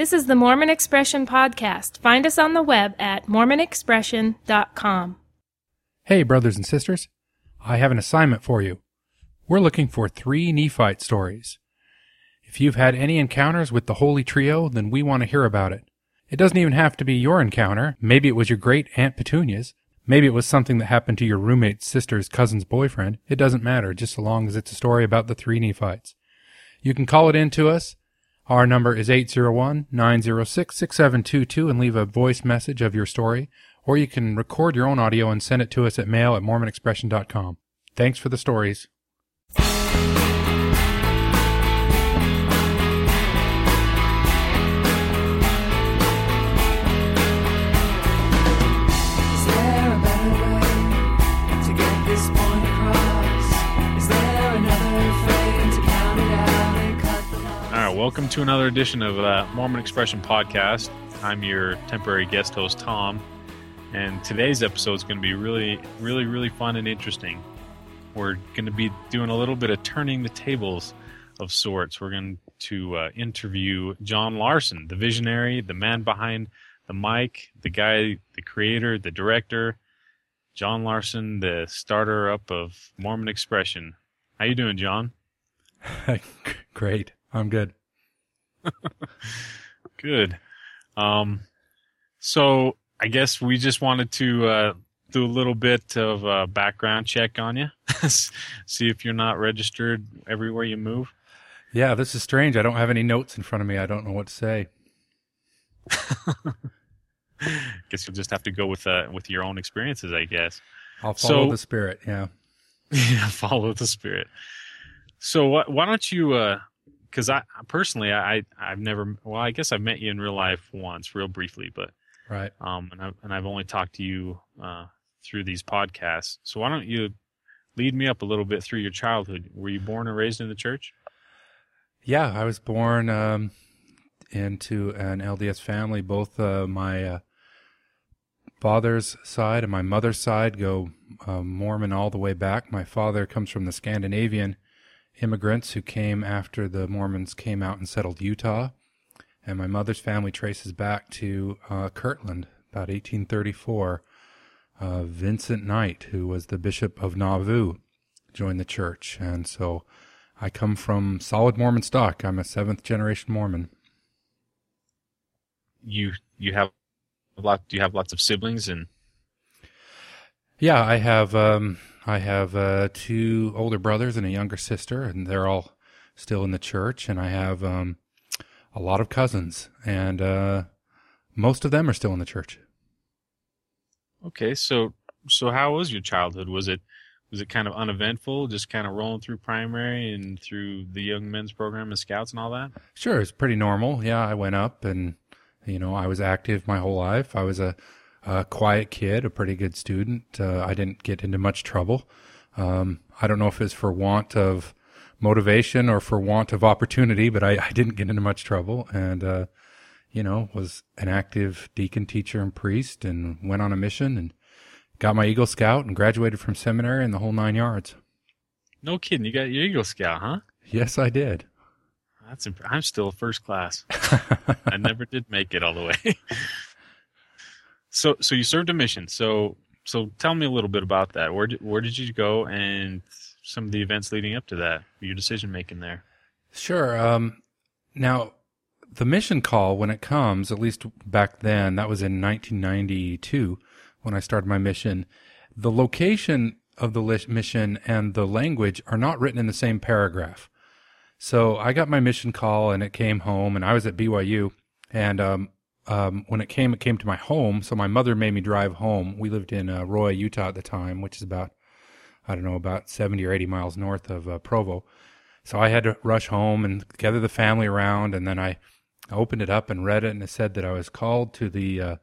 This is the Mormon Expression Podcast. Find us on the web at mormonexpression.com. Hey, brothers and sisters. I have an assignment for you. We're looking for three Nephite stories. If you've had any encounters with the Holy Trio, then we want to hear about it. It doesn't even have to be your encounter. Maybe it was your great Aunt Petunia's. Maybe it was something that happened to your roommate's sister's cousin's boyfriend. It doesn't matter, just so long as it's a story about the three Nephites. You can call it in to us. Our number is 801-906-6722 and leave a voice message of your story, or you can record your own audio and send it to us at mail at mormonexpression.com. Thanks for the stories. Welcome to another edition of uh, Mormon Expression Podcast. I'm your temporary guest host, Tom, and today's episode is going to be really, really, really fun and interesting. We're going to be doing a little bit of turning the tables of sorts. We're going to uh, interview John Larsen, the visionary, the man behind the mic, the guy, the creator, the director. John Larsen, the starter up of Mormon Expression. How you doing, John? Great. I'm good. Good. Um, so I guess we just wanted to uh, do a little bit of a background check on you, see if you're not registered everywhere you move. Yeah, this is strange. I don't have any notes in front of me. I don't know what to say. Guess you'll just have to go with uh, with your own experiences, I guess. I'll follow So- the spirit. Yeah. yeah, follow the spirit. So why, why don't you? Because I personally, I I've never. Well, I guess I've met you in real life once, real briefly, but Right. um, and I've and I've only talked to you uh, through these podcasts. So why don't you lead me up a little bit through your childhood? Were you born and raised in the church? Yeah, I was born um, into an LDS family. Both uh, my uh, father's side and my mother's side go uh, Mormon all the way back. My father comes from the Scandinavian immigrants who came after the Mormons came out and settled Utah. And my mother's family traces back to uh, Kirtland, about 1834. Uh, Vincent Knight, who was the Bishop of Nauvoo, joined the church. And so I come from solid Mormon stock. I'm a seventh generation Mormon. You you have a lot. Do you have lots of siblings? And Yeah, I have um, I have uh, two older brothers and a younger sister, and they're all still in the church. And I have um, a lot of cousins, and uh, most of them are still in the church. okay, so so how was your childhood? Was it was it kind of uneventful, just kind of rolling through primary and through the young men's program and scouts and all that? Sure, it's pretty normal. Yeah, I went up, and you know, I was active my whole life. I was a, a quiet kid, a pretty good student. Uh, I didn't get into much trouble. Um, I don't know if it's for want of motivation or for want of opportunity, but I, I didn't get into much trouble, and uh, you know, was an active deacon, teacher, and priest, and went on a mission and got my Eagle Scout and graduated from seminary and the whole nine yards. No kidding, you got your Eagle Scout, huh? Yes, I did. That's imp- I'm still first class. I never did make it all the way. so so you served a mission. So so tell me a little bit about that. Where did, where did you go and some of the events leading up to that? Your decision making there. Sure. Um, now, the mission call, when it comes, at least back then, that was in 1992 when I started my mission. The location of the mission and the language are not written in the same paragraph. So I got my mission call and it came home, and I was at BYU. And um, um, when it came, it came to my home. So my mother made me drive home. We lived in uh, Roy, Utah at the time, which is about, I don't know, about 70 or 80 miles north of uh, Provo. So I had to rush home and gather the family around, and then I opened it up and read it, and it said that I was called to the uh,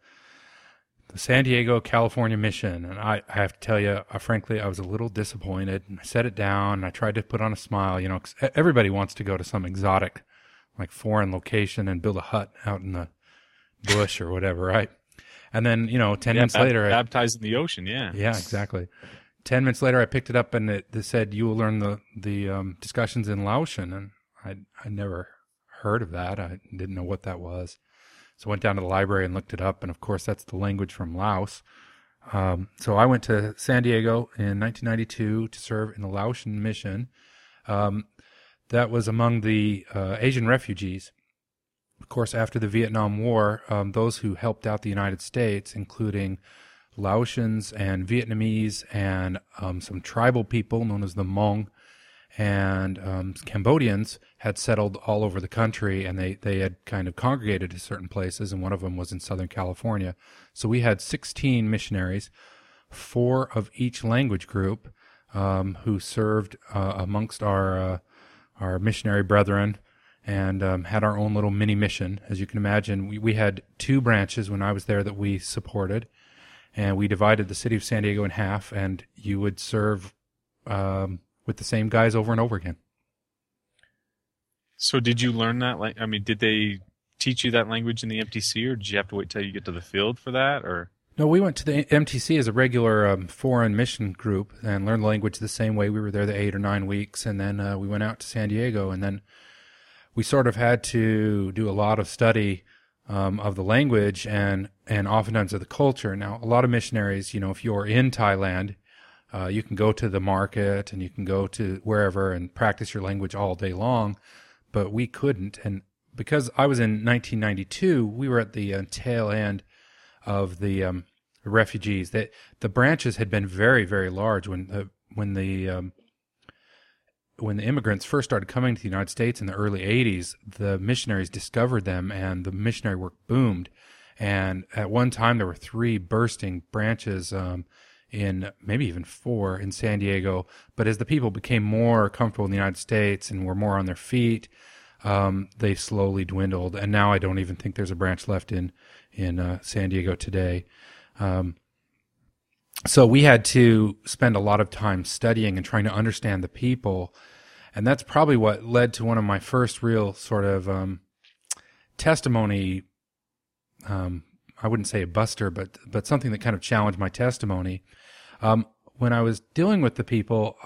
the San Diego, California mission. And I, I have to tell you, uh, frankly, I was a little disappointed. And I set it down, and I tried to put on a smile, you know, everybody wants to go to some exotic, like foreign location and build a hut out in the bush or whatever, right? And then, you know, 10 Yeah, minutes bap- later, I, baptized in the ocean. Yeah. yeah, exactly. Ten minutes later, I picked it up and it, it said, "You will learn the the um, discussions in Laotian," and I I never heard of that. I didn't know what that was. So I went down to the library and looked it up, and of course, that's the language from Laos. Um, so I went to San Diego in 1992 to serve in the Laotian mission. Um, that was among the uh, Asian refugees. Of course, after the Vietnam War, um, those who helped out the United States, including Laotians and Vietnamese and um, some tribal people known as the Hmong and um, Cambodians had settled all over the country and they, they had kind of congregated to certain places, and one of them was in Southern California. So we had 16 missionaries, four of each language group, um, who served uh, amongst our, uh, our missionary brethren and um, had our own little mini mission. As you can imagine, we, we had two branches when I was there that we supported, and we divided the city of San Diego in half, and you would serve um, with the same guys over and over again. So did you learn that? Like, I mean, did they teach you that language in the MTC, or did you have to wait till you get to the field for that? Or No, we went to the MTC as a regular um, foreign mission group and learned the language the same way. We were there the eight or nine weeks, and then uh, we went out to San Diego, and then we sort of had to do a lot of study um, of the language and and oftentimes of the culture. Now, a lot of missionaries, you know, if you're in Thailand, uh, you can go to the market and you can go to wherever and practice your language all day long, but we couldn't. And because I was in 1992, we were at the uh, tail end of the um, refugees. That the branches had been very, very large when the when the um, when the immigrants first started coming to the United States in the early 80s. The missionaries discovered them, and the missionary work boomed. And at one time, there were three bursting branches. Um, in maybe even four in San Diego. But as the people became more comfortable in the United States and were more on their feet, um, they slowly dwindled. And now I don't even think there's a branch left in in uh, San Diego today. Um, so we had to spend a lot of time studying and trying to understand the people, and that's probably what led to one of my first real sort of um, testimony um, I wouldn't say a buster, but but something that kind of challenged my testimony. Um, when I was dealing with the people,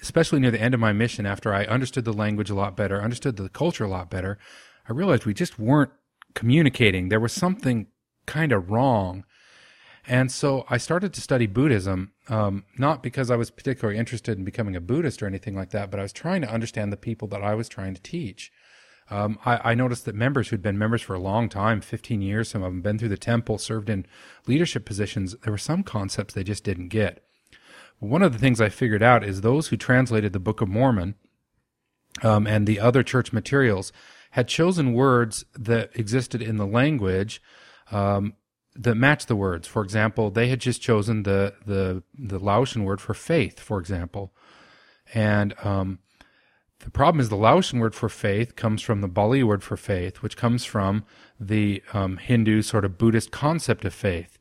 especially near the end of my mission, after I understood the language a lot better, understood the culture a lot better, I realized we just weren't communicating. There was something kind of wrong. And so I started to study Buddhism, um, not because I was particularly interested in becoming a Buddhist or anything like that, but I was trying to understand the people that I was trying to teach. Um, I, I noticed that members who'd been members for a long time 15 years, some of them been through the temple, served in leadership positions there were some concepts they just didn't get. One of the things I figured out is those who translated the Book of Mormon um, and the other church materials had chosen words that existed in the language um, that match the words. For example, they had just chosen the the the Laotian word for faith, for example, and um, the problem is the Laotian word for faith comes from the Pali word for faith, which comes from the um, Hindu sort of Buddhist concept of faith.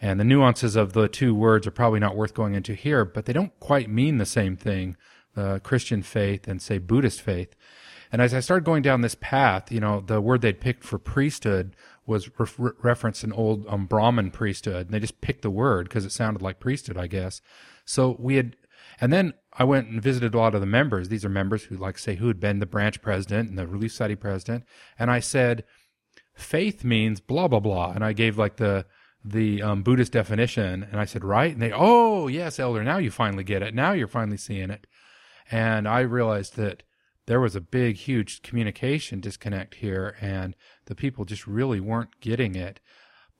And the nuances of the two words are probably not worth going into here, but they don't quite mean the same thing, uh, Christian faith and say Buddhist faith. And as I started going down this path, you know, the word they'd picked for priesthood was re- referenced an old um, Brahmin priesthood, and they just picked the word because it sounded like priesthood, I guess. So we had, and then I went and visited a lot of the members. These are members who, like, say, who had been the branch president and the Relief Society president, and I said, faith means blah blah blah, and I gave like the the um, Buddhist definition, and I said, right, and they, oh yes, elder, now you finally get it. Now you're finally seeing it, and I realized that there was a big, huge communication disconnect here, and the people just really weren't getting it.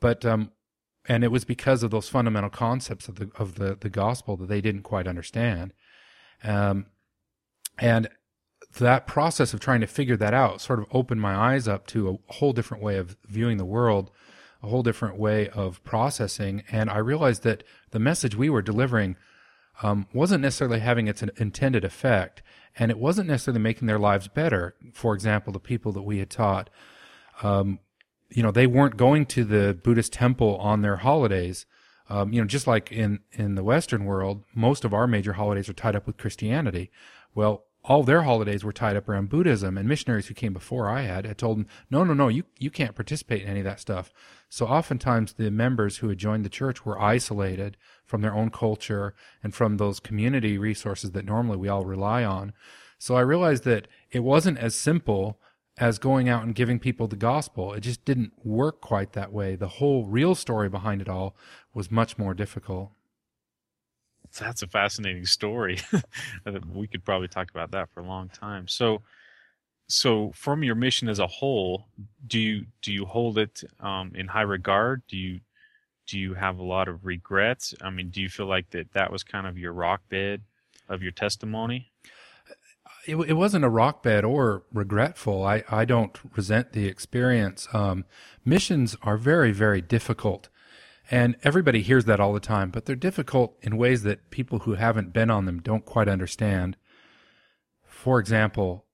But um, and it was because of those fundamental concepts of the of the the gospel that they didn't quite understand. Um, and that process of trying to figure that out sort of opened my eyes up to a whole different way of viewing the world, a whole different way of processing, and I realized that the message we were delivering um, wasn't necessarily having its intended effect, and it wasn't necessarily making their lives better. For example, the people that we had taught, um, you know, they weren't going to the Buddhist temple on their holidays. Um, you know, just like in in the Western world, most of our major holidays are tied up with Christianity. Well, all their holidays were tied up around Buddhism, and missionaries who came before I had had told them, no, no, no, you you can't participate in any of that stuff. So oftentimes the members who had joined the church were isolated from their own culture and from those community resources that normally we all rely on. So I realized that it wasn't as simple as going out and giving people the gospel. It just didn't work quite that way. The whole real story behind it all was much more difficult. That's a fascinating story. we could probably talk about that for a long time. So, so from your mission as a whole, do you do you hold it um, in high regard? Do you do you have a lot of regrets? I mean, do you feel like that that was kind of your rock bed of your testimony? It, it wasn't a rock bed or regretful. I, I don't resent the experience. Um, missions are very, very difficult. And everybody hears that all the time, but they're difficult in ways that people who haven't been on them don't quite understand. For example,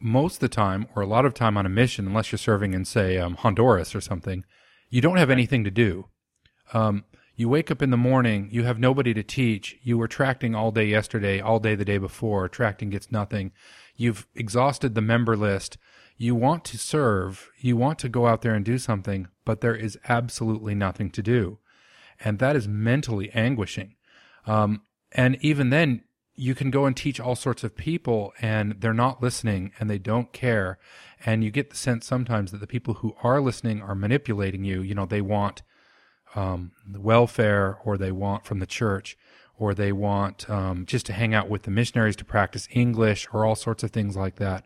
most of the time, or a lot of time on a mission, unless you're serving in, say, um, Honduras or something, you don't have anything to do. Um, you wake up in the morning, you have nobody to teach. You were tracting all day yesterday, all day the day before. Tracting gets nothing. You've exhausted the member list. You want to serve. You want to go out there and do something, but there is absolutely nothing to do. And that is mentally anguishing. Um, and even then, you can go and teach all sorts of people and they're not listening and they don't care. And you get the sense sometimes that the people who are listening are manipulating you. You know, they want um, welfare or they want from the church or they want um, just to hang out with the missionaries to practice English or all sorts of things like that.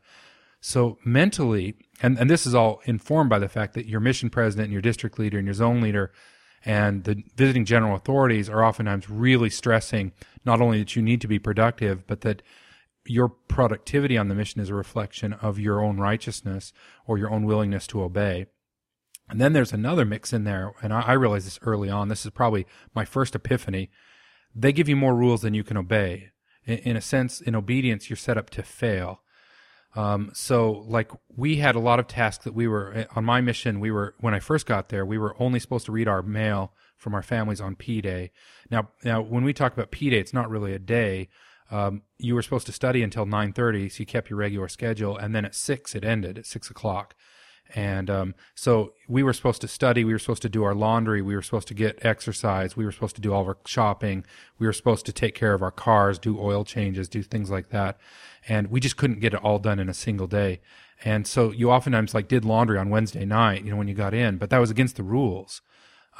So mentally, and, and this is all informed by the fact that your mission president and your district leader and your zone leader and the visiting general authorities are oftentimes really stressing not only that you need to be productive, but that your productivity on the mission is a reflection of your own righteousness or your own willingness to obey. And then there's another mix in there, and I, I realized this early on. This is probably my first epiphany. They give you more rules than you can obey. In, in a sense, in obedience, you're set up to fail. Um, so like we had a lot of tasks that we were eh, on my mission. We were when I first got there, we were only supposed to read our mail from our families on P Day. Now, now when we talk about P Day, it's not really a day. Um, you were supposed to study until 9:30, so you kept your regular schedule, and then at six it ended at six o'clock. And um, so we were supposed to study, we were supposed to do our laundry, we were supposed to get exercise, we were supposed to do all of our shopping, we were supposed to take care of our cars, do oil changes, do things like that. And we just couldn't get it all done in a single day. And so you oftentimes like did laundry on Wednesday night, you know, when you got in, but that was against the rules.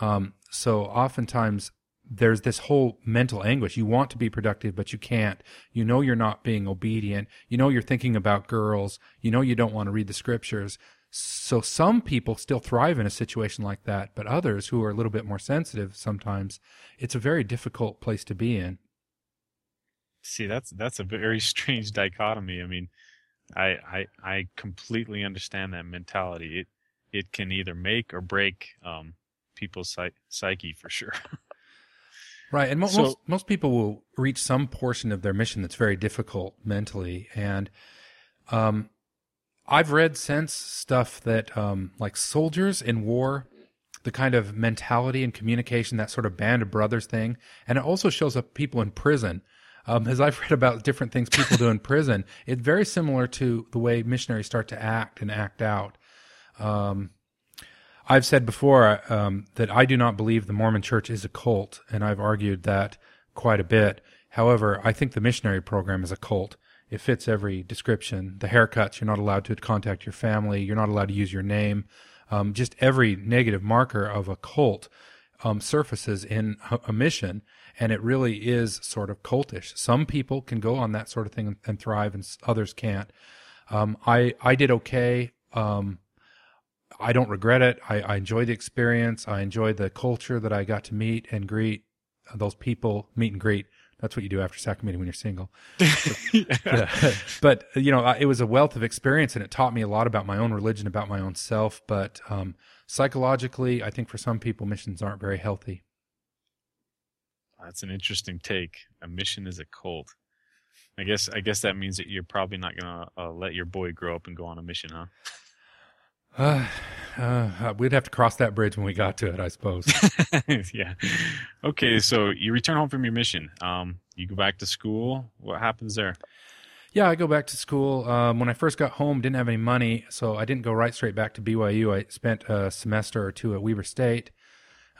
Um, so oftentimes there's this whole mental anguish. You want to be productive, but you can't. You know you're not being obedient. You know you're thinking about girls. You know you don't want to read the scriptures. So some people still thrive in a situation like that, but others who are a little bit more sensitive sometimes, it's a very difficult place to be in. See, that's that's a very strange dichotomy. I mean, I I I completely understand that mentality. It it can either make or break um, people's psyche for sure. Right, and mo- So- most most people will reach some portion of their mission that's very difficult mentally, and um, I've read since stuff that um, like soldiers in war, the kind of mentality and communication, that sort of band of brothers thing, and it also shows up people in prison. Um, as I've read about different things people do in prison, it's very similar to the way missionaries start to act and act out. Um, I've said before um, that I do not believe the Mormon Church is a cult, and I've argued that quite a bit. However, I think the missionary program is a cult. It fits every description. The haircuts, you're not allowed to contact your family, you're not allowed to use your name. Um, just every negative marker of a cult um, surfaces in a, mission, and it really is sort of cultish. Some people can go on that sort of thing and, thrive, and others can't. Um, I I did okay. Um, I don't regret it. I, I enjoyed the experience. I enjoy the culture that I got to meet and greet those people. Meet and greet. That's what you do after SAC meeting when you're single. but you know, it was a wealth of experience, and it taught me a lot about my own religion, about my own self. But um, psychologically, I think for some people, missions aren't very healthy. That's an interesting take. A mission is a cult. I guess I guess that means that you're probably not gonna uh, let your boy grow up and go on a mission, huh? Uh, uh, we'd have to cross that bridge when we got to it, I suppose. yeah. Okay, so you return home from your mission. Um, you go back to school. What happens there? Yeah, I go back to school. Um, when I first got home, didn't have any money, so I didn't go right straight back to BYU. I spent a semester or two at Weber State,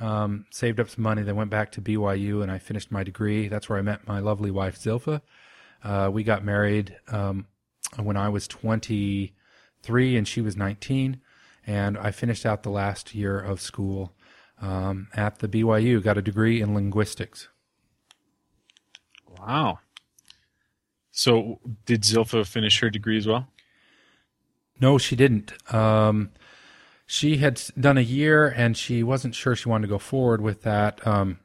um, saved up some money, then went back to BYU, and I finished my degree. That's where I met my lovely wife Zilpha. Uh, we got married um, when I was 23, and she was 19. And I finished out the last year of school um, at the BYU, got a degree in linguistics. Wow. So, did Zilpha finish her degree as well? No, she didn't. Um, she had done a year and she wasn't sure she wanted to go forward with that. Um,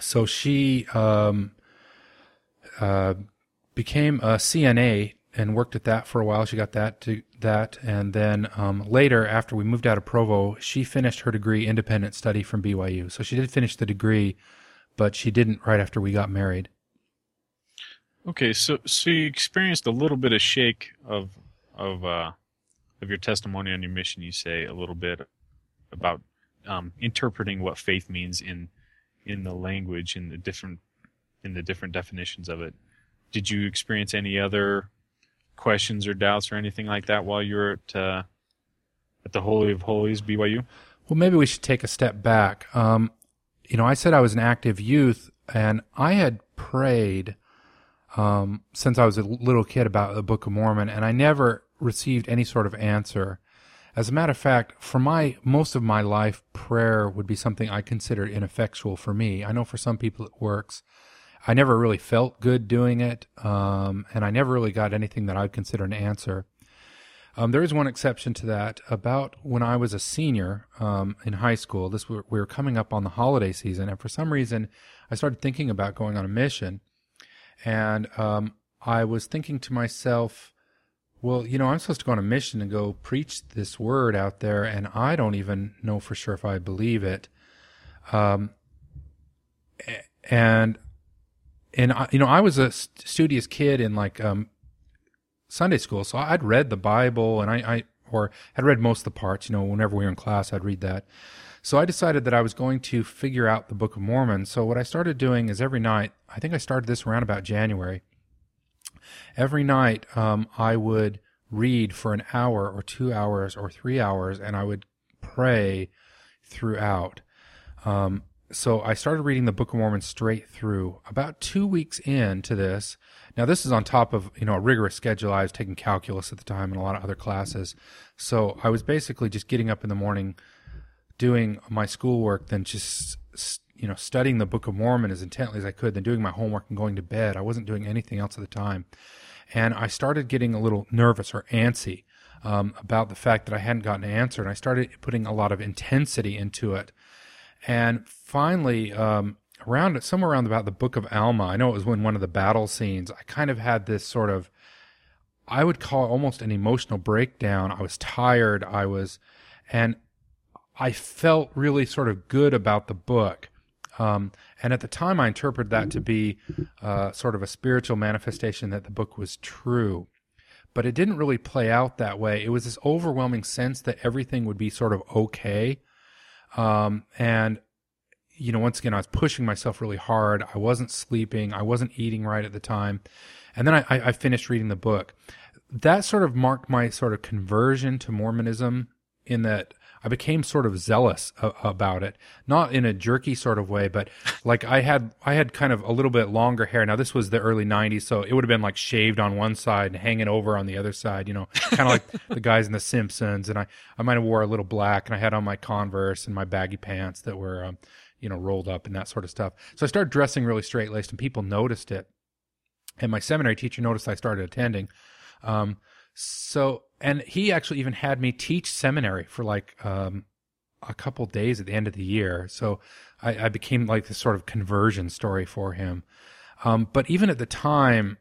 so she um, uh, became a CNA and worked at that for a while. She got that to that, and then um, later, after we moved out of Provo, she finished her degree independent study from BYU. So she did finish the degree, but she didn't right after we got married. Okay, so so you experienced a little bit of shake of of uh, of your testimony on your mission. You say a little bit about um, interpreting what faith means in in the language in the different in the different definitions of it. Did you experience any other questions or doubts or anything like that while you were at uh, at the Holy of Holies BYU? Well, maybe we should take a step back. Um, you know, I said I was an active youth, and I had prayed um, since I was a little kid about the Book of Mormon, and I never received any sort of answer. As a matter of fact, for my most of my life, prayer would be something I considered ineffectual for me. I know for some people it works. I never really felt good doing it, um, and I never really got anything that I'd consider an answer. Um, there is one exception to that. About when I was a senior um, in high school, this we were coming up on the holiday season, and for some reason, I started thinking about going on a mission, and um, I was thinking to myself, well, you know, I'm supposed to go on a mission and go preach this word out there, and I don't even know for sure if I believe it. Um, and and I, you know, I was a studious kid in like um, Sunday school, so I'd read the Bible and I, I or had read most of the parts. You know, whenever we were in class, I'd read that. So I decided that I was going to figure out the Book of Mormon. So what I started doing is every night. I think I started this around about January. Every night, um, I would read for an hour or two hours or three hours, and I would pray throughout. Um, so I started reading the Book of Mormon straight through. About two weeks into this, now this is on top of you know a rigorous schedule. I was taking calculus at the time and a lot of other classes, so I was basically just getting up in the morning, doing my schoolwork, then just you know studying the Book of Mormon as intently as I could, then doing my homework and going to bed. I wasn't doing anything else at the time, and I started getting a little nervous or antsy um, about the fact that I hadn't gotten an answer, and I started putting a lot of intensity into it. And finally, um, around somewhere around about the Book of Alma, I know it was when one of the battle scenes. I kind of had this sort of, I would call almost an emotional breakdown. I was tired. I was, and I felt really sort of good about the book. Um, and at the time, I interpreted that to be uh, sort of a spiritual manifestation that the book was true. But it didn't really play out that way. It was this overwhelming sense that everything would be sort of okay. Um, and, you know, once again, I was pushing myself really hard. I wasn't sleeping. I wasn't eating right at the time. And then I, I, I finished reading the book. That sort of marked my sort of conversion to Mormonism in that I became sort of zealous a- about it, not in a jerky sort of way, but like I had, I had kind of a little bit longer hair. Now this was the early '90s, so it would have been like shaved on one side and hanging over on the other side, you know, kind of like the guys in The Simpsons. And I, I might have wore a little black, and I had on my Converse and my baggy pants that were, um, you know, rolled up and that sort of stuff. So I started dressing really straight laced, and people noticed it. And my seminary teacher noticed I started attending. Um, so, and he actually even had me teach seminary for like um, a couple days at the end of the year. So I, I became like this sort of conversion story for him. Um, but even at the time,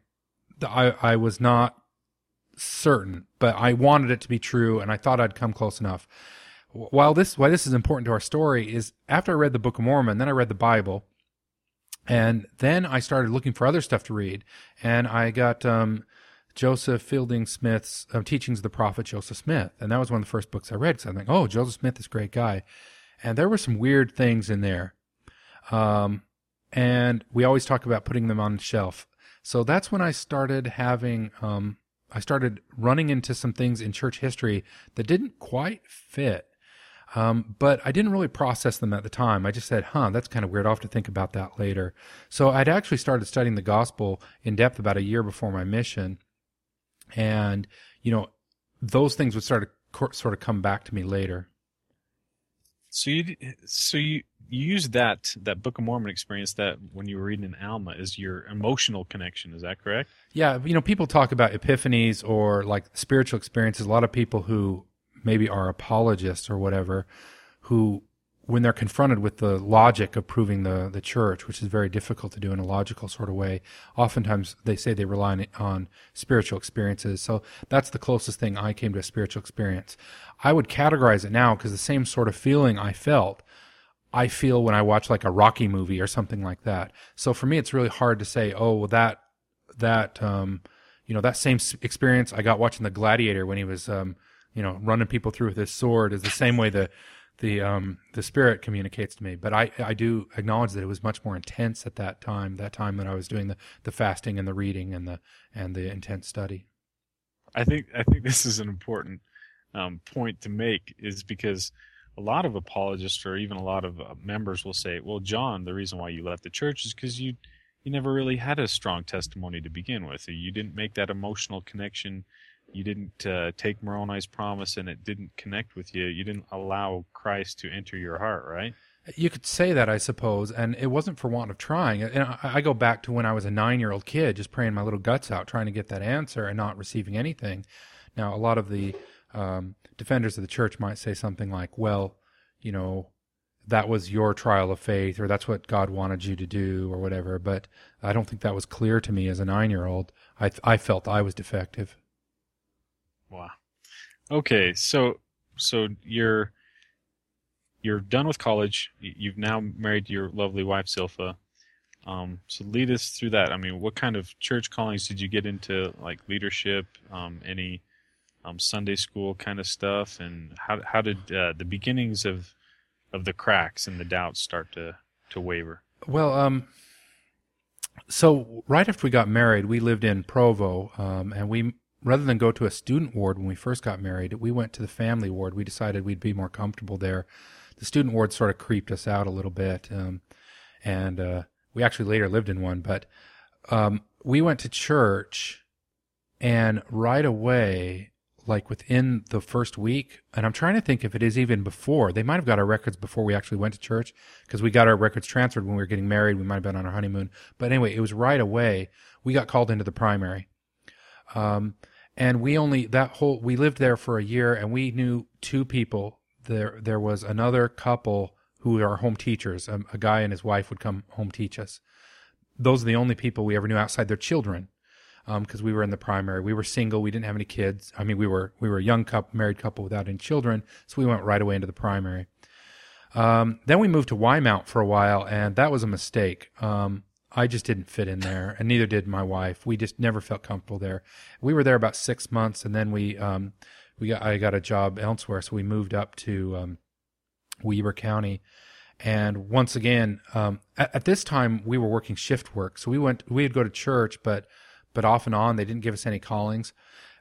the, I, I was not certain, but I wanted it to be true, and I thought I'd come close enough. While this, why this is important to our story is after I read the Book of Mormon, then I read the Bible, and then I started looking for other stuff to read, and I got um, Joseph Fielding Smith's uh, Teachings of the Prophet Joseph Smith, and that was one of the first books I read. So I'm like, oh, Joseph Smith is a great guy, and there were some weird things in there, um, and we always talk about putting them on the shelf. So that's when I started having, um, I started running into some things in church history that didn't quite fit. Um, but I didn't really process them at the time. I just said, huh, that's kind of weird. I'll have to think about that later. So I'd actually started studying the gospel in depth about a year before my mission. And, you know, those things would start to sort of come back to me later. So you so you you use that that Book of Mormon experience that when you were reading in Alma is your emotional connection. Is that correct? Yeah, you know, people talk about epiphanies or like spiritual experiences. A lot of people who maybe are apologists or whatever, who when they're confronted with the logic of proving the the church, which is very difficult to do in a logical sort of way, oftentimes they say they rely on, on spiritual experiences. So that's the closest thing I came to a spiritual experience. I would categorize it now because the same sort of feeling I felt I feel when I watch like a Rocky movie or something like that. So for me, it's really hard to say, oh, well, that that um, you know that same experience I got watching the Gladiator when he was um, you know running people through with his sword is the same way the the um, the spirit communicates to me. But I I do acknowledge that it was much more intense at that time. That time that I was doing the the fasting and the reading and the and the intense study. I think I think this is an important um, point to make is because a lot of apologists or even a lot of uh, members will say, "Well, John, the reason why you left the church is because you you never really had a strong testimony to begin with. You didn't make that emotional connection. You didn't uh, take Moroni's promise, and it didn't connect with you. You didn't allow Christ to enter your heart, right?" You could say that, I suppose, and it wasn't for want of trying. And I, I go back to when I was a nine-year-old kid, just praying my little guts out, trying to get that answer and not receiving anything. Now, a lot of the um, defenders of the church might say something like, "Well, you know, that was your trial of faith, or that's what God wanted you to do, or whatever." But I don't think that was clear to me as a nine-year-old. I I felt I was defective. Wow. Okay, so so you're you're done with college. You've now married your lovely wife Zilpha. Um, so lead us through that. I mean, what kind of church callings did you get into, like leadership, um, any um, Sunday school kind of stuff, and how how did uh, the beginnings of of the cracks and the doubts start to to waver? Well, um, so right after we got married, we lived in Provo, um, and we rather than go to a student ward when we first got married, we went to the family ward. We decided we'd be more comfortable there. The student ward sort of creeped us out a little bit, um, and uh, we actually later lived in one. But um, we went to church, and right away, like within the first week, and I'm trying to think if it is even before. They might have got our records before we actually went to church because we got our records transferred when we were getting married. We might have been on our honeymoon, but anyway, it was right away. We got called into the primary, um, and we only that whole we lived there for a year, and we knew two people. There, there was another couple who are home teachers. Um, a guy and his wife would come home teach us. Those are the only people we ever knew outside their children because we were in the primary. We were single. We didn't have any kids. I mean, we were we were a young couple, married couple without any children. So we went right away into the primary. Um, then we moved to Wymount for a while, and that was a mistake. Um, I just didn't fit in there, and neither did my wife. We just never felt comfortable there. We were there about six months, and then we um, we got I got a job elsewhere, so we moved up to um, Weber County. And once again, um, at, at this time we were working shift work, so we went we'd go to church, but but off and on they didn't give us any callings.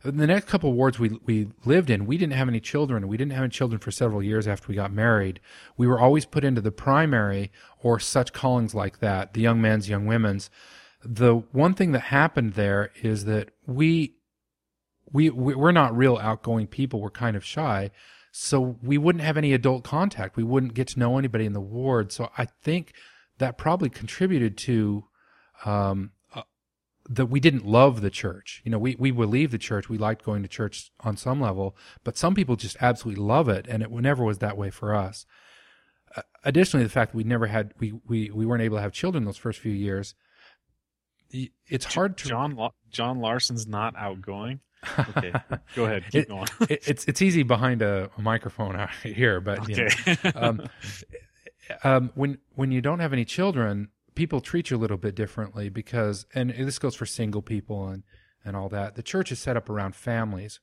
The next couple wards we we lived in, we didn't have any children. We didn't have any children for several years after we got married. We were always put into the primary or such callings like that, the young men's, young women's. The one thing that happened there is that we we we- we're not real outgoing people. We're kind of shy, so we wouldn't have any adult contact. We wouldn't get to know anybody in the ward. So I think that probably contributed to um, that we didn't love the church. You know, we we would leave the church. We liked going to church on some level, but some people just absolutely love it, and it never was that way for us. Uh, additionally, the fact that we never had we we we weren't able to have children those first few years. It's hard to John John Larsen's not outgoing. Okay, go ahead, keep It- going. it, it's it's easy behind a, a microphone out here, but you know, Okay. um, um, when when you don't have any children, people treat you a little bit differently because, and this goes for single people and and all that. The church is set up around families,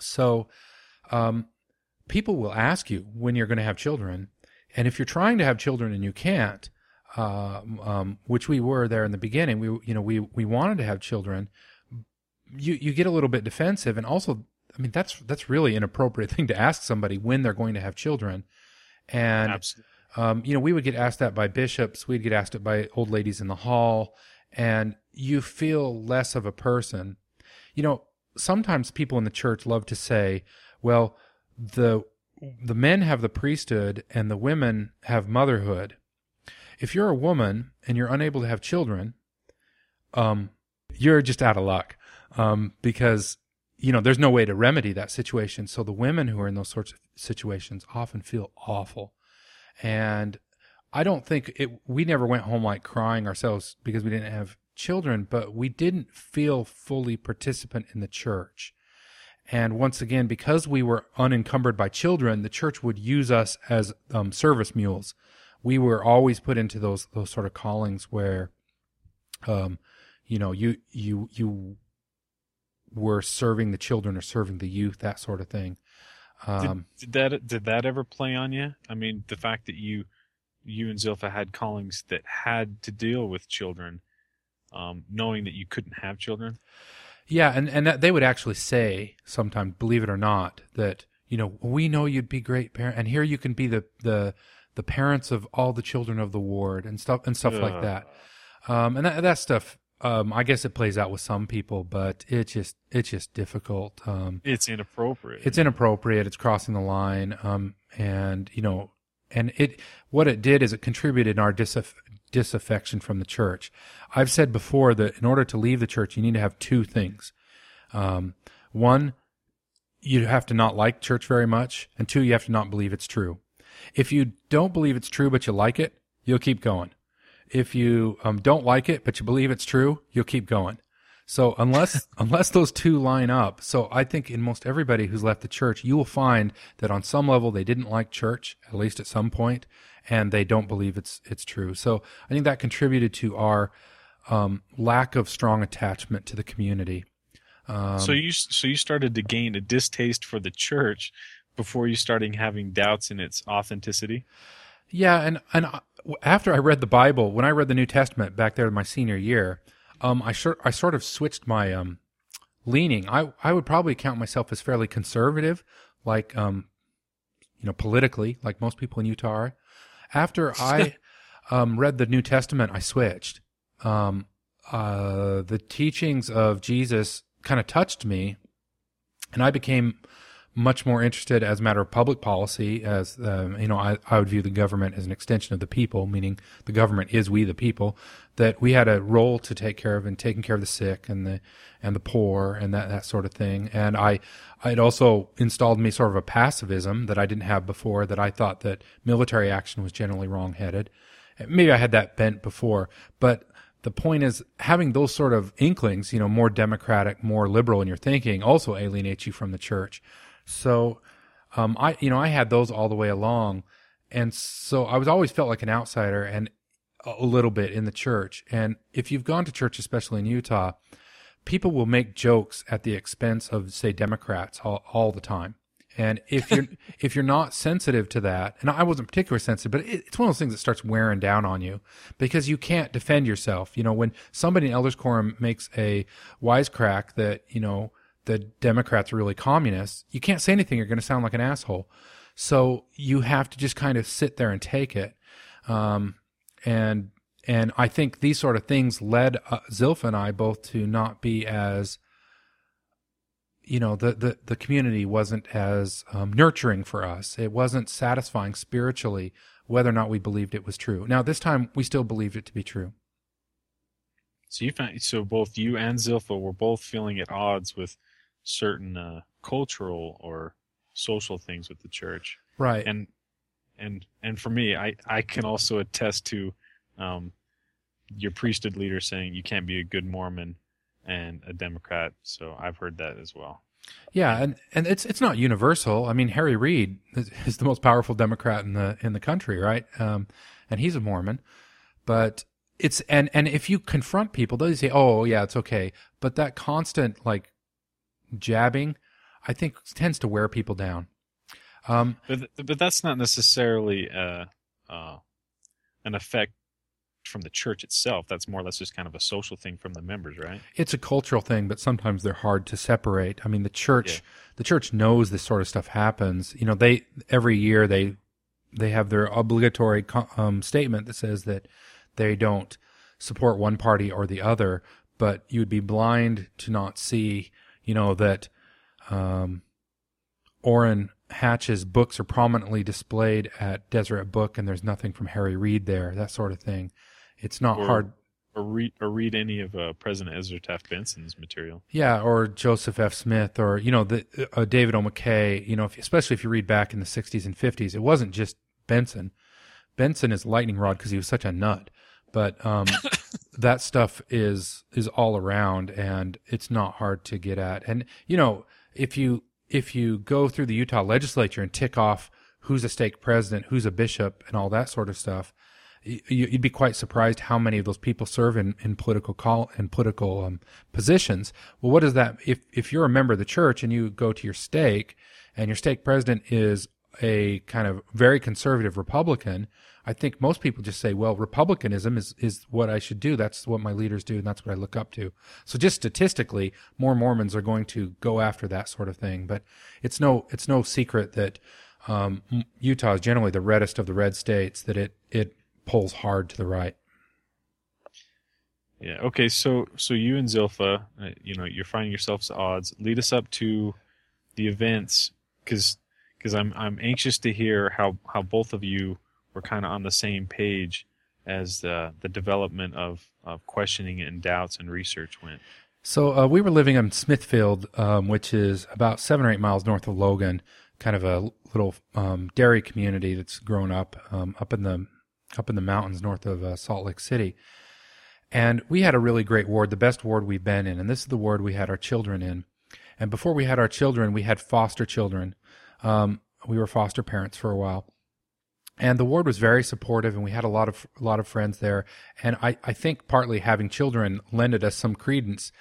so um, people will ask you when you're going to have children, and if you're trying to have children and you can't, um, um, which we were there in the beginning, we you know we we wanted to have children. You you get a little bit defensive, and also, I mean that's that's really an inappropriate thing to ask somebody when they're going to have children, and Absolutely. Um, you know, we would get asked that by bishops. We'd get asked it by old ladies in the hall, and you feel less of a person. You know, sometimes people in the church love to say, well, the the men have the priesthood and the women have motherhood. If you're a woman and you're unable to have children, um, you're just out of luck um, because you know there's no way to remedy that situation. So the women who are in those sorts of situations often feel awful, and I don't think it. We never went home like crying ourselves because we didn't have children, but we didn't feel fully participant in the church. And once again, because we were unencumbered by children, the church would use us as um, service mules. We were always put into those those sort of callings where, um, you know, you you you were serving the children or serving the youth, that sort of thing. Um, did, did that did that ever play on you? I mean, the fact that you you and Zilpha had callings that had to deal with children, um, knowing that you couldn't have children. Yeah, and and that they would actually say sometimes, believe it or not, that you know we know you'd be great parent, and here you can be the the the parents of all the children of the ward and stuff and stuff like that. Um, and that that stuff, um, I guess it plays out with some people, but it just it's just difficult. Um, It's inappropriate. it's inappropriate. It's crossing the line. Um, and you know, and it what it did is it contributed in our disaff- disaffection from the church. I've said before that in order to leave the church, you need to have two things. Um, one, you have to not like church very much, and two, you have to not believe it's true. If you don't believe it's true but you like it, you'll keep going. If you um, don't like it but you believe it's true, you'll keep going. So unless unless those two line up, so I think in most everybody who's left the church, you will find that on some level they didn't like church at least at some point, and they don't believe it's it's true. So I think that contributed to our um, lack of strong attachment to the community. Um, so you so you started to gain a distaste for the church before you started having doubts in its authenticity. Yeah, and and I- after I read the Bible, when I read the New Testament back there in my senior year, um, I sort I sort of switched my um leaning. I I would probably count myself as fairly conservative, like um, you know, politically, like most people in Utah are. After I um read the New Testament, I switched. Um, uh, the teachings of Jesus kind of touched me, and I became much more interested as a matter of public policy as um, you know I, I would view the government as an extension of the people meaning the government is we the people that we had a role to take care of in taking care of the sick and the and the poor and that that sort of thing and I it also installed me sort of a passivism that I didn't have before that I thought that military action was generally wrong-headed maybe I had that bent before but the point is having those sort of inklings, you know, more democratic, more liberal in your thinking also alienates you from the church. So, um, I, you know, I had those all the way along. And so I was always felt like an outsider and a little bit in the church. And if you've gone to church, especially in Utah, people will make jokes at the expense of, say, Democrats all, all the time. And if you're if you're not sensitive to that, and I wasn't particularly sensitive, but it, it's one of those things that starts wearing down on you because you can't defend yourself. You know, when somebody in elders quorum makes a wisecrack that you know the Democrats are really communists, you can't say anything. You're going to sound like an asshole. So you have to just kind of sit there and take it. Um, and and I think these sort of things led uh, Zilpha and I both to not be as you know the the, the community wasn't as um, nurturing for us it wasn't satisfying spiritually whether or not we believed it was true now this time we still believed it to be true So you found so both you and Zilpha were both feeling at odds with certain uh, cultural or social things with the church, right. And and and for me, I I can also attest to um, your priesthood leader saying you can't be a good Mormon and a Democrat. So I've heard that as well. yeah and and it's it's not universal. I mean harry reid is, the most powerful democrat in the in the country right? Um and he's a mormon. But it's and and if you confront people they'll say oh yeah it's okay. But that constant like jabbing i think tends to wear people down um But th- but that's not necessarily uh, uh, an effect from the church itself. That's more or less just kind of a social thing from the members, right? it's a cultural thing, but sometimes they're hard to separate. I mean, the church, Yeah. the church knows this sort of stuff happens. You know, they every year they they have their obligatory um, statement that says that they don't support one party or the other, but you would be blind to not see, you know, that um, Orrin Hatch's books are prominently displayed at Deseret Book, and there's nothing from Harry Reid there, that sort of thing. It's not Or- hard. Or read or read any of uh, President Ezra Taft Benson's material. Yeah, or Joseph F. Smith, or you know, the uh, David O. McKay. You know, if, especially if you read back in the '60s and '50s, it wasn't just Benson. Benson is lightning rod because he was such a nut, but um, that stuff is is all around, and it's not hard to get at. And you know, if you if you go through the Utah legislature and tick off who's a stake president, who's a bishop, and all that sort of stuff, you, you'd be quite surprised how many of those people serve in, in political call in political um, positions. Well, what does that? If if you're a member of the church and you go to your stake, and your stake president is a kind of very conservative Republican, I think most people just say, well, Republicanism is is what I should do. That's what my leaders do, and that's what I look up to. So just statistically, more Mormons are going to go after that sort of thing. But it's no it's no secret that um, Utah is generally the reddest of the red states. That it it pulls hard to the right. Yeah. Okay. So so you and Zilpha, uh, you know, you're finding yourselves odds. Lead us up to the events, because because I'm I'm anxious to hear how how both of you were kind of on the same page as the the development of of questioning and doubts and research went. So uh, we were living in Smithfield, um, which is about seven or eight miles north of Logan, kind of a little um, dairy community that's grown up um, up in the up in the mountains north of uh, Salt Lake City. And we had a really great ward, the best ward we've been in, and this is the ward we had our children in. And before we had our children, we had foster children. Um, we were foster parents for a while and the ward was very supportive and we had a lot of a lot of friends there. And i, I think partly having children lended us some credence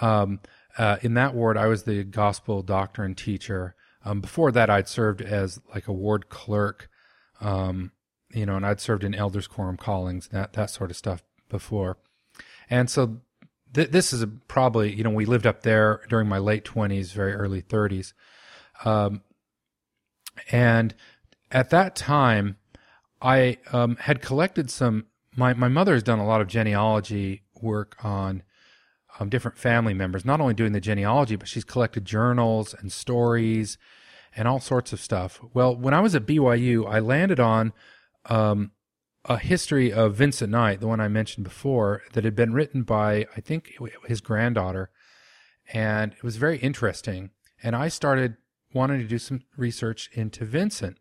um, uh, in that ward i was the gospel doctrine teacher. Um, before that i'd served as like a ward clerk um, you know and i'd served in elders quorum callings that that sort of stuff before. And so th- this is probably you know we lived up there during my late 20s very early 30s um, and at that time, I um, had collected some. My my mother has done a lot of genealogy work on um, different family members. Not only doing the genealogy, but she's collected journals and stories and all sorts of stuff. Well, when I was at BYU, I landed on um, a history of Vincent Knight, the one I mentioned before, that had been written by I think his granddaughter, and it was very interesting. And I started wanting to do some research into Vincent.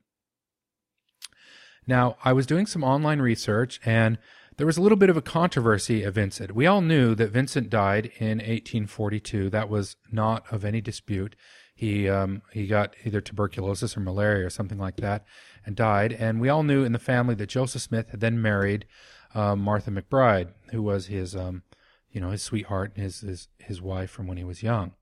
Now, I was doing some online research and there was a little bit of a controversy of Vincent. We all knew that Vincent died in 1842. That was not of any dispute. He um, he got either tuberculosis or malaria or something like that, and died. And we all knew in the family that Joseph Smith had then married um, Martha McBride, who was his um, you know his sweetheart and his, his his wife from when he was young.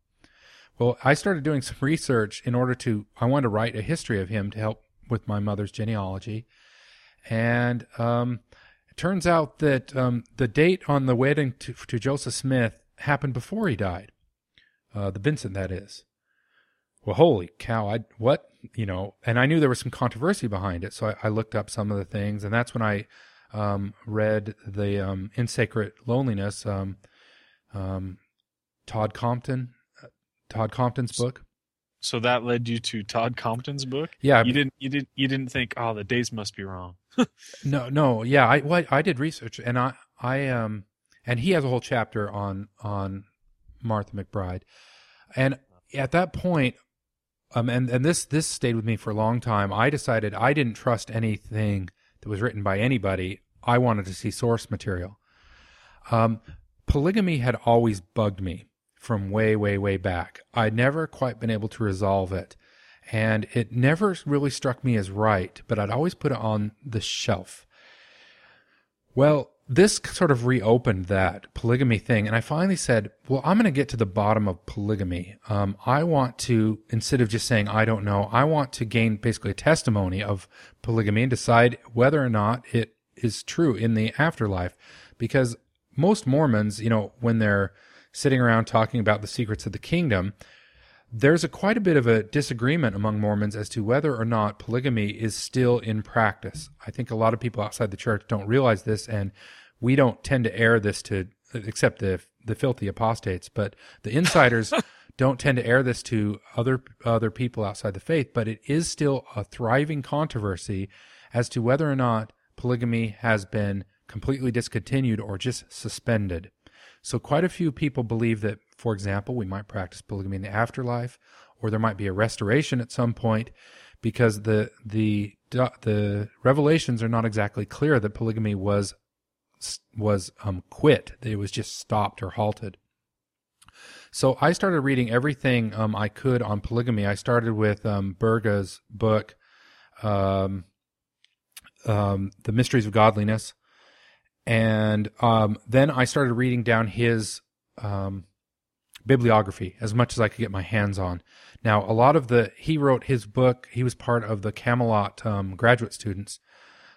Well, I started doing some research in order to I wanted to write a history of him to help with my mother's genealogy. And um, it turns out that um, the date on the wedding to, to Joseph Smith happened before he died. Uh, the Vincent, that is. Well, holy cow! I what you know, and I knew there was some controversy behind it, so I, I looked up some of the things, and that's when I um, read the um, In Sacred Loneliness, um, um, Todd Compton, uh, Todd Compton's book. So that led you to Todd Compton's book. Yeah, You didn't. You didn't. You didn't think, oh, the days must be wrong. No, no, yeah, I well, I did research, and I, I, um, and he has a whole chapter on on Martha McBride, and at that point, um, and and this this stayed with me for a long time. I decided I didn't trust anything that was written by anybody. I wanted to see source material. Um, polygamy had always bugged me from way, way, way back. I'd never quite been able to resolve it and it never really struck me as right, but I'd always put it on the shelf. Well, this sort of reopened that polygamy thing, and I finally said, "Well, I'm going to get to the bottom of polygamy. Um, I want to, instead of just saying I don't know, I want to gain basically a testimony of polygamy and decide whether or not it is true in the afterlife, because most Mormons, you know, when they're sitting around talking about the secrets of the kingdom, there's a quite a bit of a disagreement among Mormons as to whether or not polygamy is still in practice. I think a lot of people outside the church don't realize this, and we don't tend to air this to except the the filthy apostates, but the insiders don't tend to air this to other other people outside the faith, but it is still a thriving controversy as to whether or not polygamy has been completely discontinued or just suspended. So quite a few people believe that, for example, we might practice polygamy in the afterlife, or there might be a restoration at some point, because the the the revelations are not exactly clear that polygamy was was um, quit. It was just stopped or halted. So I started reading everything um, I could on polygamy. I started with um, Buerger's book, um, um, The Mysteries of Godliness. And um, then I started reading down his um, bibliography as much as I could get my hands on. Now, a lot of the, he wrote his book, he was part of the Camelot um, graduate students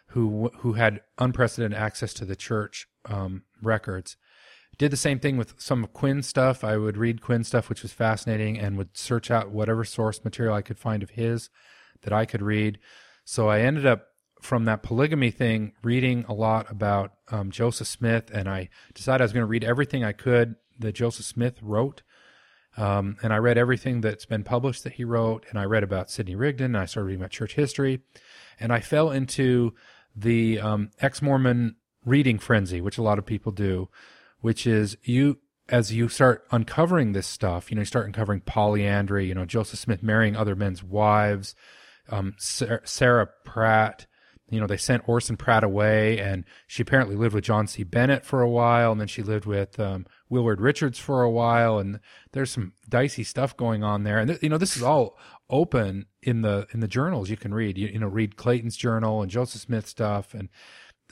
who, who had unprecedented access to the church um, records. Did the same thing with some of Quinn's stuff. I would read Quinn's stuff, which was fascinating, and would search out whatever source material I could find of his that I could read. So I ended up from that polygamy thing reading a lot about um, Joseph Smith, and I decided I was going to read everything I could that Joseph Smith wrote. Um, and I read everything that's been published that he wrote, and I read about Sidney Rigdon, and I started reading about church history, and I fell into the um, ex-Mormon reading frenzy, which a lot of people do, which is you as you start uncovering this stuff, you know, you start uncovering polyandry, you know, Joseph Smith marrying other men's wives, um, Sarah Pratt, you know, they sent Orson Pratt away, and she apparently lived with John C. Bennett for a while, and then she lived with um, Willard Richards for a while, and there's some dicey stuff going on there. And th- you know, this is all open in the in the journals you can read. You, you know, read Clayton's journal and Joseph Smith stuff, and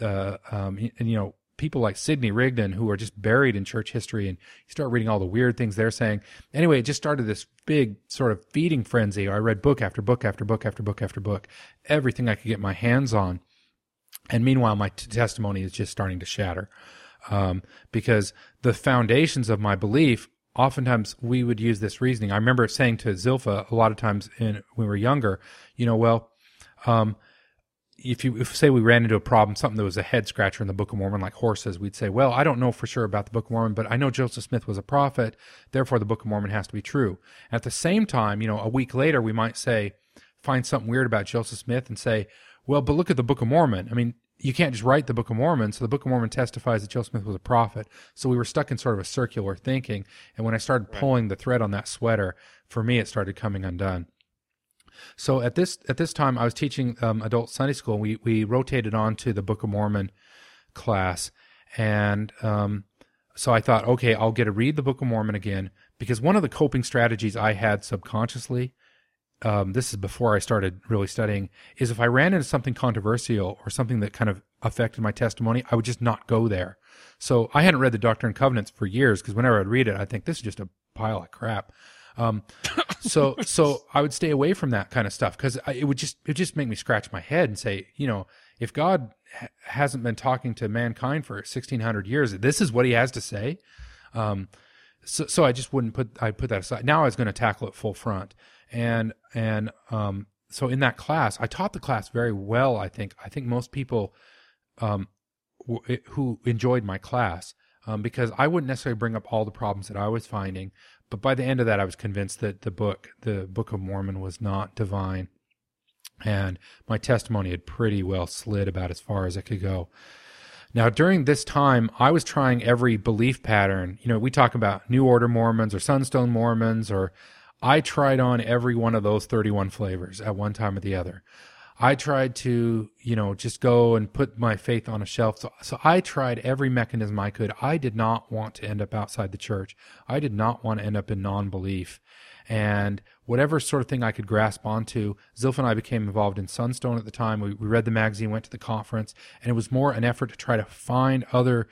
uh, um, and you know, people like Sidney Rigdon who are just buried in church history and you start reading all the weird things they're saying. Anyway, it just started this big sort of feeding frenzy. I read book after book after book after book after book, everything I could get my hands on. And meanwhile, my t- testimony is just starting to shatter. Um, because the foundations of my belief, oftentimes we would use this reasoning. I remember saying to Zilpha a lot of times in, when we were younger, you know, well, um, if you if say we ran into a problem, something that was a head scratcher in the Book of Mormon, like horses, we'd say, well, I don't know for sure about the Book of Mormon, but I know Joseph Smith was a prophet, therefore the Book of Mormon has to be true. At the same time, you know, a week later, we might say, find something weird about Joseph Smith and say, well, but look at the Book of Mormon. I mean, you can't just write the Book of Mormon. So the Book of Mormon testifies that Joseph Smith was a prophet. So we were stuck in sort of a circular thinking. And when I started pulling the thread on that sweater, for me, it started coming undone. So at this at this time, I was teaching um, adult Sunday school. We we rotated on to the Book of Mormon class, and um, so I thought, okay, I'll get to read the Book of Mormon again because one of the coping strategies I had subconsciously. Um, this is before I started really studying. Is if I ran into something controversial or something that kind of affected my testimony, I would just not go there. So I hadn't read the Doctrine and Covenants for years because whenever I'd read it, I think this is just a pile of crap. Um, so so I would stay away from that kind of stuff because it would just it would just make me scratch my head and say, you know, if God ha- hasn't been talking to mankind for sixteen hundred years, this is what He has to say. Um, so so I just wouldn't put I put that aside. Now I was going to tackle it full front, and and um, so in that class, I taught the class very well. I think I think most people um, w- who enjoyed my class um, because I wouldn't necessarily bring up all the problems that I was finding, but by the end of that, I was convinced that the book, the Book of Mormon, was not divine. And my testimony had pretty well slid about as far as it could go. Now, during this time, I was trying every belief pattern. You know, we talk about New Order Mormons or Sunstone Mormons, or I tried on every one of those 31 flavors at one time or the other. I tried to, you know, just go and put my faith on a shelf. So, so I tried every mechanism I could. I did not want to end up outside the church. I did not want to end up in non-belief. And whatever sort of thing I could grasp onto, Zilph and I became involved in Sunstone at the time. We, we read the magazine, went to the conference, and it was more an effort to try to find other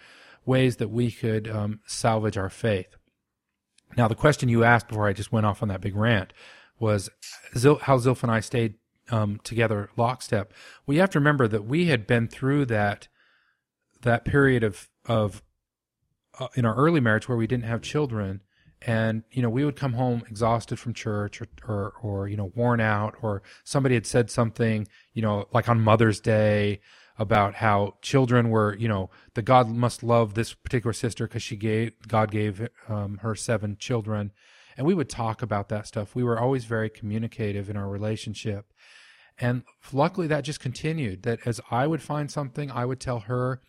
ways that we could um, salvage our faith. Now, the question you asked before I just went off on that big rant was how Zilph and I stayed um, together lockstep. You have to remember that we had been through that that period of of uh, in our early marriage where we didn't have children, and you know we would come home exhausted from church or, or or you know worn out, or somebody had said something you know like on Mother's Day about how children were you know the God must love this particular sister because she gave God gave um, her seven children and we would talk about that stuff. We were always very communicative in our relationship. And luckily that just continued that as I would find something, I would tell her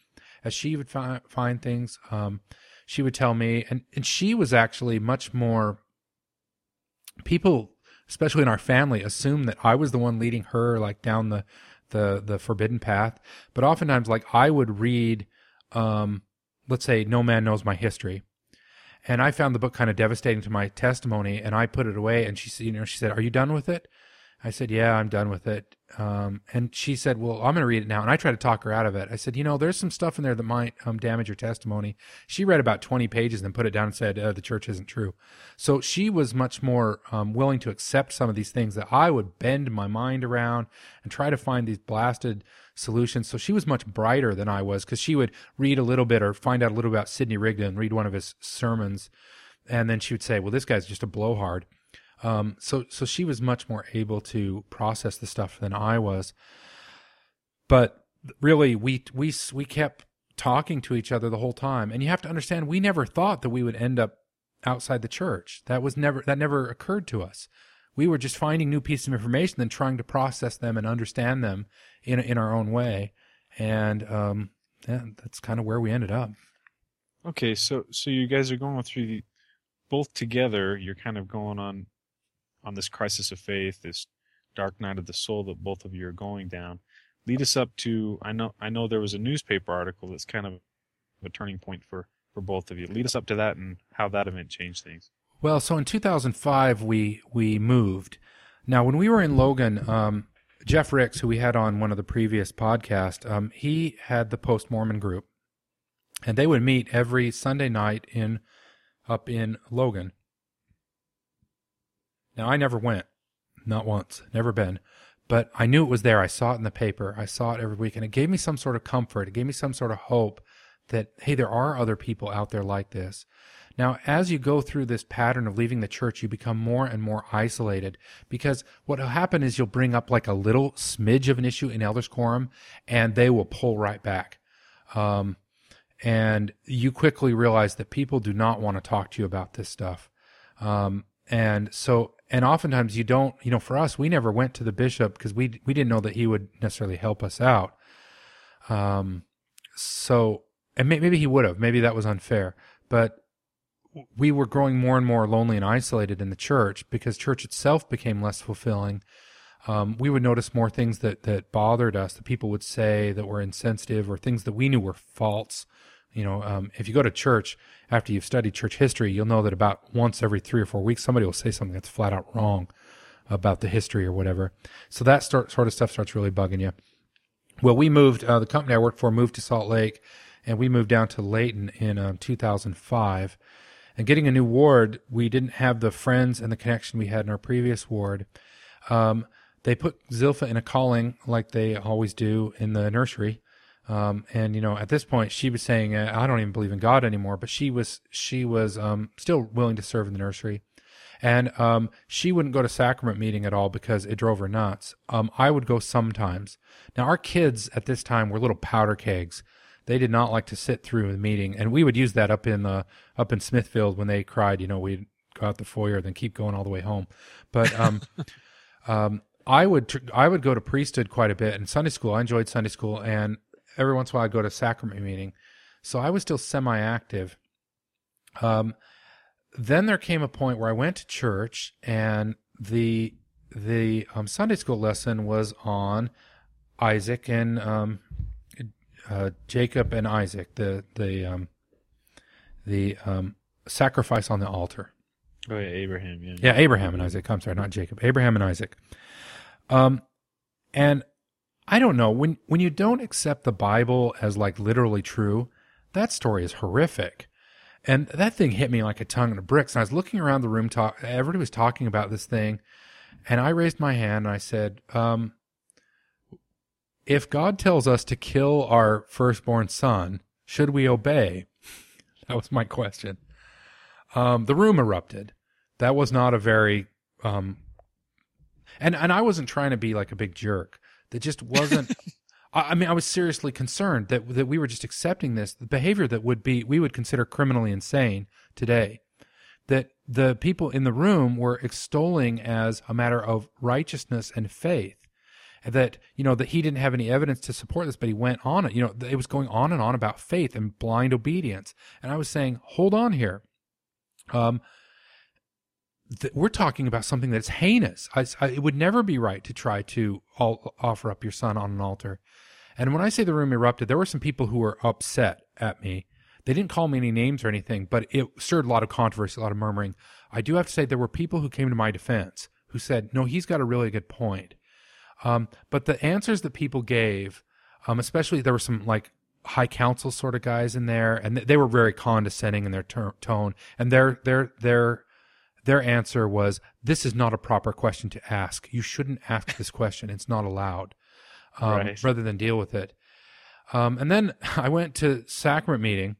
as she would fi- find things, um, she would tell me, and, and she was actually much more people, especially in our family, assume that I was the one leading her like down the, the, the forbidden path. But oftentimes, like I would read, um, let's say No Man Knows My History. And I found the book kind of devastating to my testimony and I put it away and she you know, she said, are you done with it? I said, yeah, I'm done with it. Um, and she said, well, I'm going to read it now. And I tried to talk her out of it. I said, you know, there's some stuff in there that might um, damage your testimony. She read about 20 pages and put it down and said, uh, the church isn't true. So she was much more um, willing to accept some of these things that I would bend my mind around and try to find these blasted solutions. So she was much brighter than I was because she would read a little bit or find out a little about Sidney Rigdon, read one of his sermons. And then she would say, well, this guy's just a blowhard. Um, so so she was much more able to process the stuff than I was. But really, we we we kept talking to each other the whole time, and you have to understand, we never thought that we would end up outside the church. That was never that never occurred to us. We were just finding new pieces of information and trying to process them and understand them in in our own way, and um, yeah, that's kind of where we ended up. Okay, so so you guys are going through the, both together. You're kind of going on on this crisis of faith, this dark night of the soul that both of you are going down. Lead us up to I know I know there was a newspaper article that's kind of a turning point for for both of you. Lead us up to that and how that event changed things. Well, so in 2005 we we moved. Now, when we were in Logan, um, Jeff Ricks, who we had on one of the previous podcasts, um, he had the Post Mormon group, and they would meet every Sunday night in up in Logan. Now, I never went, not once, never been, but I knew it was there. I saw it in the paper. I saw it every week, and it gave me some sort of comfort. It gave me some sort of hope that hey, there are other people out there like this. Now, as you go through this pattern of leaving the church, you become more and more isolated because what will happen is you'll bring up like a little smidge of an issue in elders quorum and they will pull right back. Um, and you quickly realize that people do not want to talk to you about this stuff. Um, and so, and oftentimes you don't, you know, for us, we never went to the bishop because we, we didn't know that he would necessarily help us out. Um, so, and may, maybe he would have, maybe that was unfair, but we were growing more and more lonely and isolated in the church because church itself became less fulfilling. Um, we would notice more things that, that bothered us that people would say that were insensitive or things that we knew were false. You know, um, if you go to church after you've studied church history, you'll know that about once every three or four weeks, somebody will say something that's flat out wrong about the history or whatever. So that start, sort of stuff starts really bugging you. Well, we moved, uh, the company I worked for moved to Salt Lake and we moved down to Layton in um, 2005 and getting a new ward, we didn't have the friends and the connection we had in our previous ward. Um, they put Zilpha in a calling like they always do in the nursery. Um, and you know, at this point, she was saying, uh, "I don't even believe in God anymore," but she was she was um, still willing to serve in the nursery, and um, she wouldn't go to sacrament meeting at all because it drove her nuts. Um, I would go sometimes. Now, our kids at this time were little powder kegs they did not like to sit through the meeting, and we would use that up in the up in Smithfield when they cried. You know, we'd go out the foyer, then keep going all the way home. But um, um, I would tr- I would go to priesthood quite a bit and Sunday school. I enjoyed Sunday school, and every once in a while I'd go to sacrament meeting. So I was still semi-active. Um, then there came a point where I went to church, and the the um, Sunday school lesson was on Isaac and um, uh, Jacob and Isaac, the the um, the um, sacrifice on the altar. Oh yeah, Abraham. Yeah. Yeah, Abraham and Isaac. I'm sorry, not Jacob. Abraham and Isaac. Um, and I don't know when when you don't accept the Bible as like literally true, that story is horrific. And that thing hit me like a ton of bricks. And I was looking around the room, talk. Everybody was talking about this thing, and I raised my hand and I said, um, if God tells us to kill our firstborn son, should we obey? That was my question. Um, the room erupted. That was not a very, um, and and I wasn't trying to be like a big jerk. That just wasn't. I, mean, I was seriously concerned that that we were just accepting this the behavior that would be we would consider criminally insane today. that the people in the room were extolling as a matter of righteousness and faith. That, you know, that he didn't have any evidence to support this, but he went on it. You know, it was going on and on about faith and blind obedience. And I was saying, hold on here. Um, th- we're talking about something that's heinous. I, I, it would never be right to try to all, offer up your son on an altar. And when I say the room erupted, there were some people who were upset at me. They didn't call me any names or anything, but it stirred a lot of controversy, a lot of murmuring. I do have to say there were people who came to my defense who said, no, he's got a really good point. Um, but the answers that people gave, um, especially there were some like high council sort of guys in there, and they were very condescending in their ter- tone. And their their their their answer was, "This is not a proper question to ask. You shouldn't ask this question. It's not allowed." Um, Right. Rather than deal with it. Um, and then I went to sacrament meeting,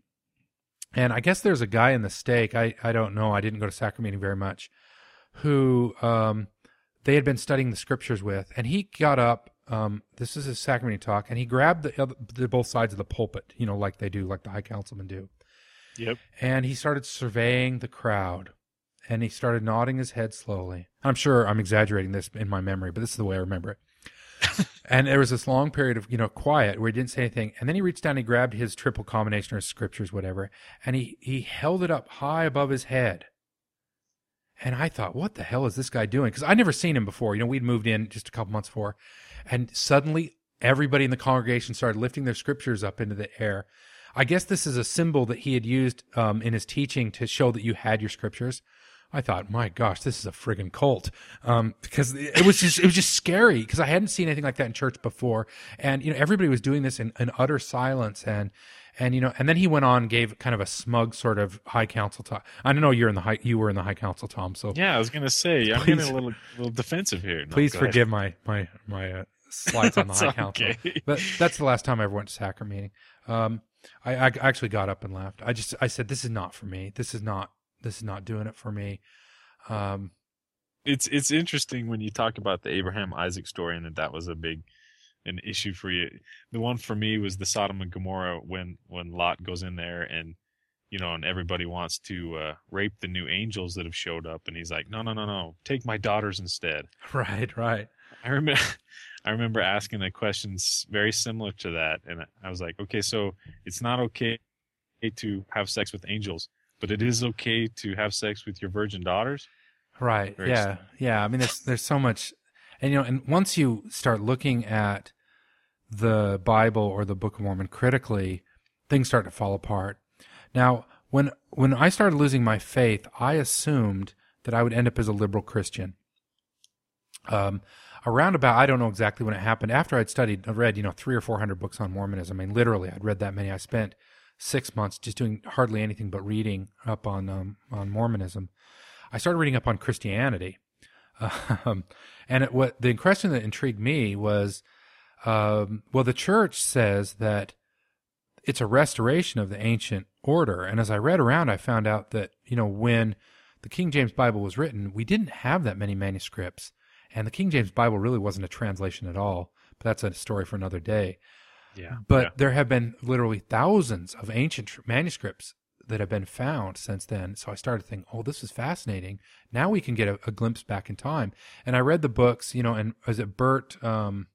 and I guess there's a guy in the stake. I I don't know. I didn't go to sacrament meeting very much. Who um, they had been studying the scriptures with, and he got up. Um, this is his sacrament talk, and he grabbed the, the both sides of the pulpit, you know, like they do, like the high councilmen do, Yep. and he started surveying the crowd, and he started nodding his head slowly. I'm sure I'm exaggerating this in my memory, but this is the way I remember it. and there was this long period of you know quiet where he didn't say anything, and then he reached down, and he grabbed his triple combination or scriptures, whatever, and he he held it up high above his head. And I thought, what the hell is this guy doing? Because I'd never seen him before. You know, we'd moved in just a couple months before. And suddenly everybody in the congregation started lifting their scriptures up into the air. I guess this is a symbol that he had used um, in his teaching to show that you had your scriptures. I thought, my gosh, this is a friggin' cult, um, because it was just it was just scary because I hadn't seen anything like that in church before, and you know everybody was doing this in, in utter silence, and and you know, and then he went on and gave kind of a smug sort of high council talk. I don't know you're in the high you were in the high council, Tom, so Yeah, I was gonna say I'm getting a little little defensive here. No, please ahead. forgive my my my uh, slides on the high council. okay. But that's the last time I ever went to sacrament meeting. Um, I, I actually got up and left. I just I said this is not for me. This is not this is not doing it for me. Um, It's it's interesting when you talk about the Abraham Isaac story and that that was a big an issue for you. The one for me was the Sodom and Gomorrah when when Lot goes in there and you know and everybody wants to uh, rape the new angels that have showed up and he's like no no no no take my daughters instead. right, right. I remember I remember asking a question s- very similar to that, and I was like, okay, so it's not okay to have sex with angels, but it is okay to have sex with your virgin daughters. Right. Very yeah. Yeah. I mean, there's there's so much, and you know, and once you start looking at the Bible or the Book of Mormon critically, things start to fall apart. Now, when when I started losing my faith, I assumed that I would end up as a liberal Christian. Um, around about I don't know exactly when it happened. After I'd studied, I read you know three or four hundred books on Mormonism. I mean, literally, I'd read that many. I spent six months just doing hardly anything but reading up on um, on Mormonism. I started reading up on Christianity, um, and it, what the question that intrigued me was, um, well, the church says that it's a restoration of the ancient order, and as I read around, I found out that you know when the King James Bible was written, we didn't have that many manuscripts, and the King James Bible really wasn't a translation at all. But that's a story for another day. Yeah, But there have been literally thousands of ancient manuscripts that have been found since then. So I started thinking, oh, this is fascinating. Now we can get a, a glimpse back in time. And I read the books, you know, and is it Bert, um,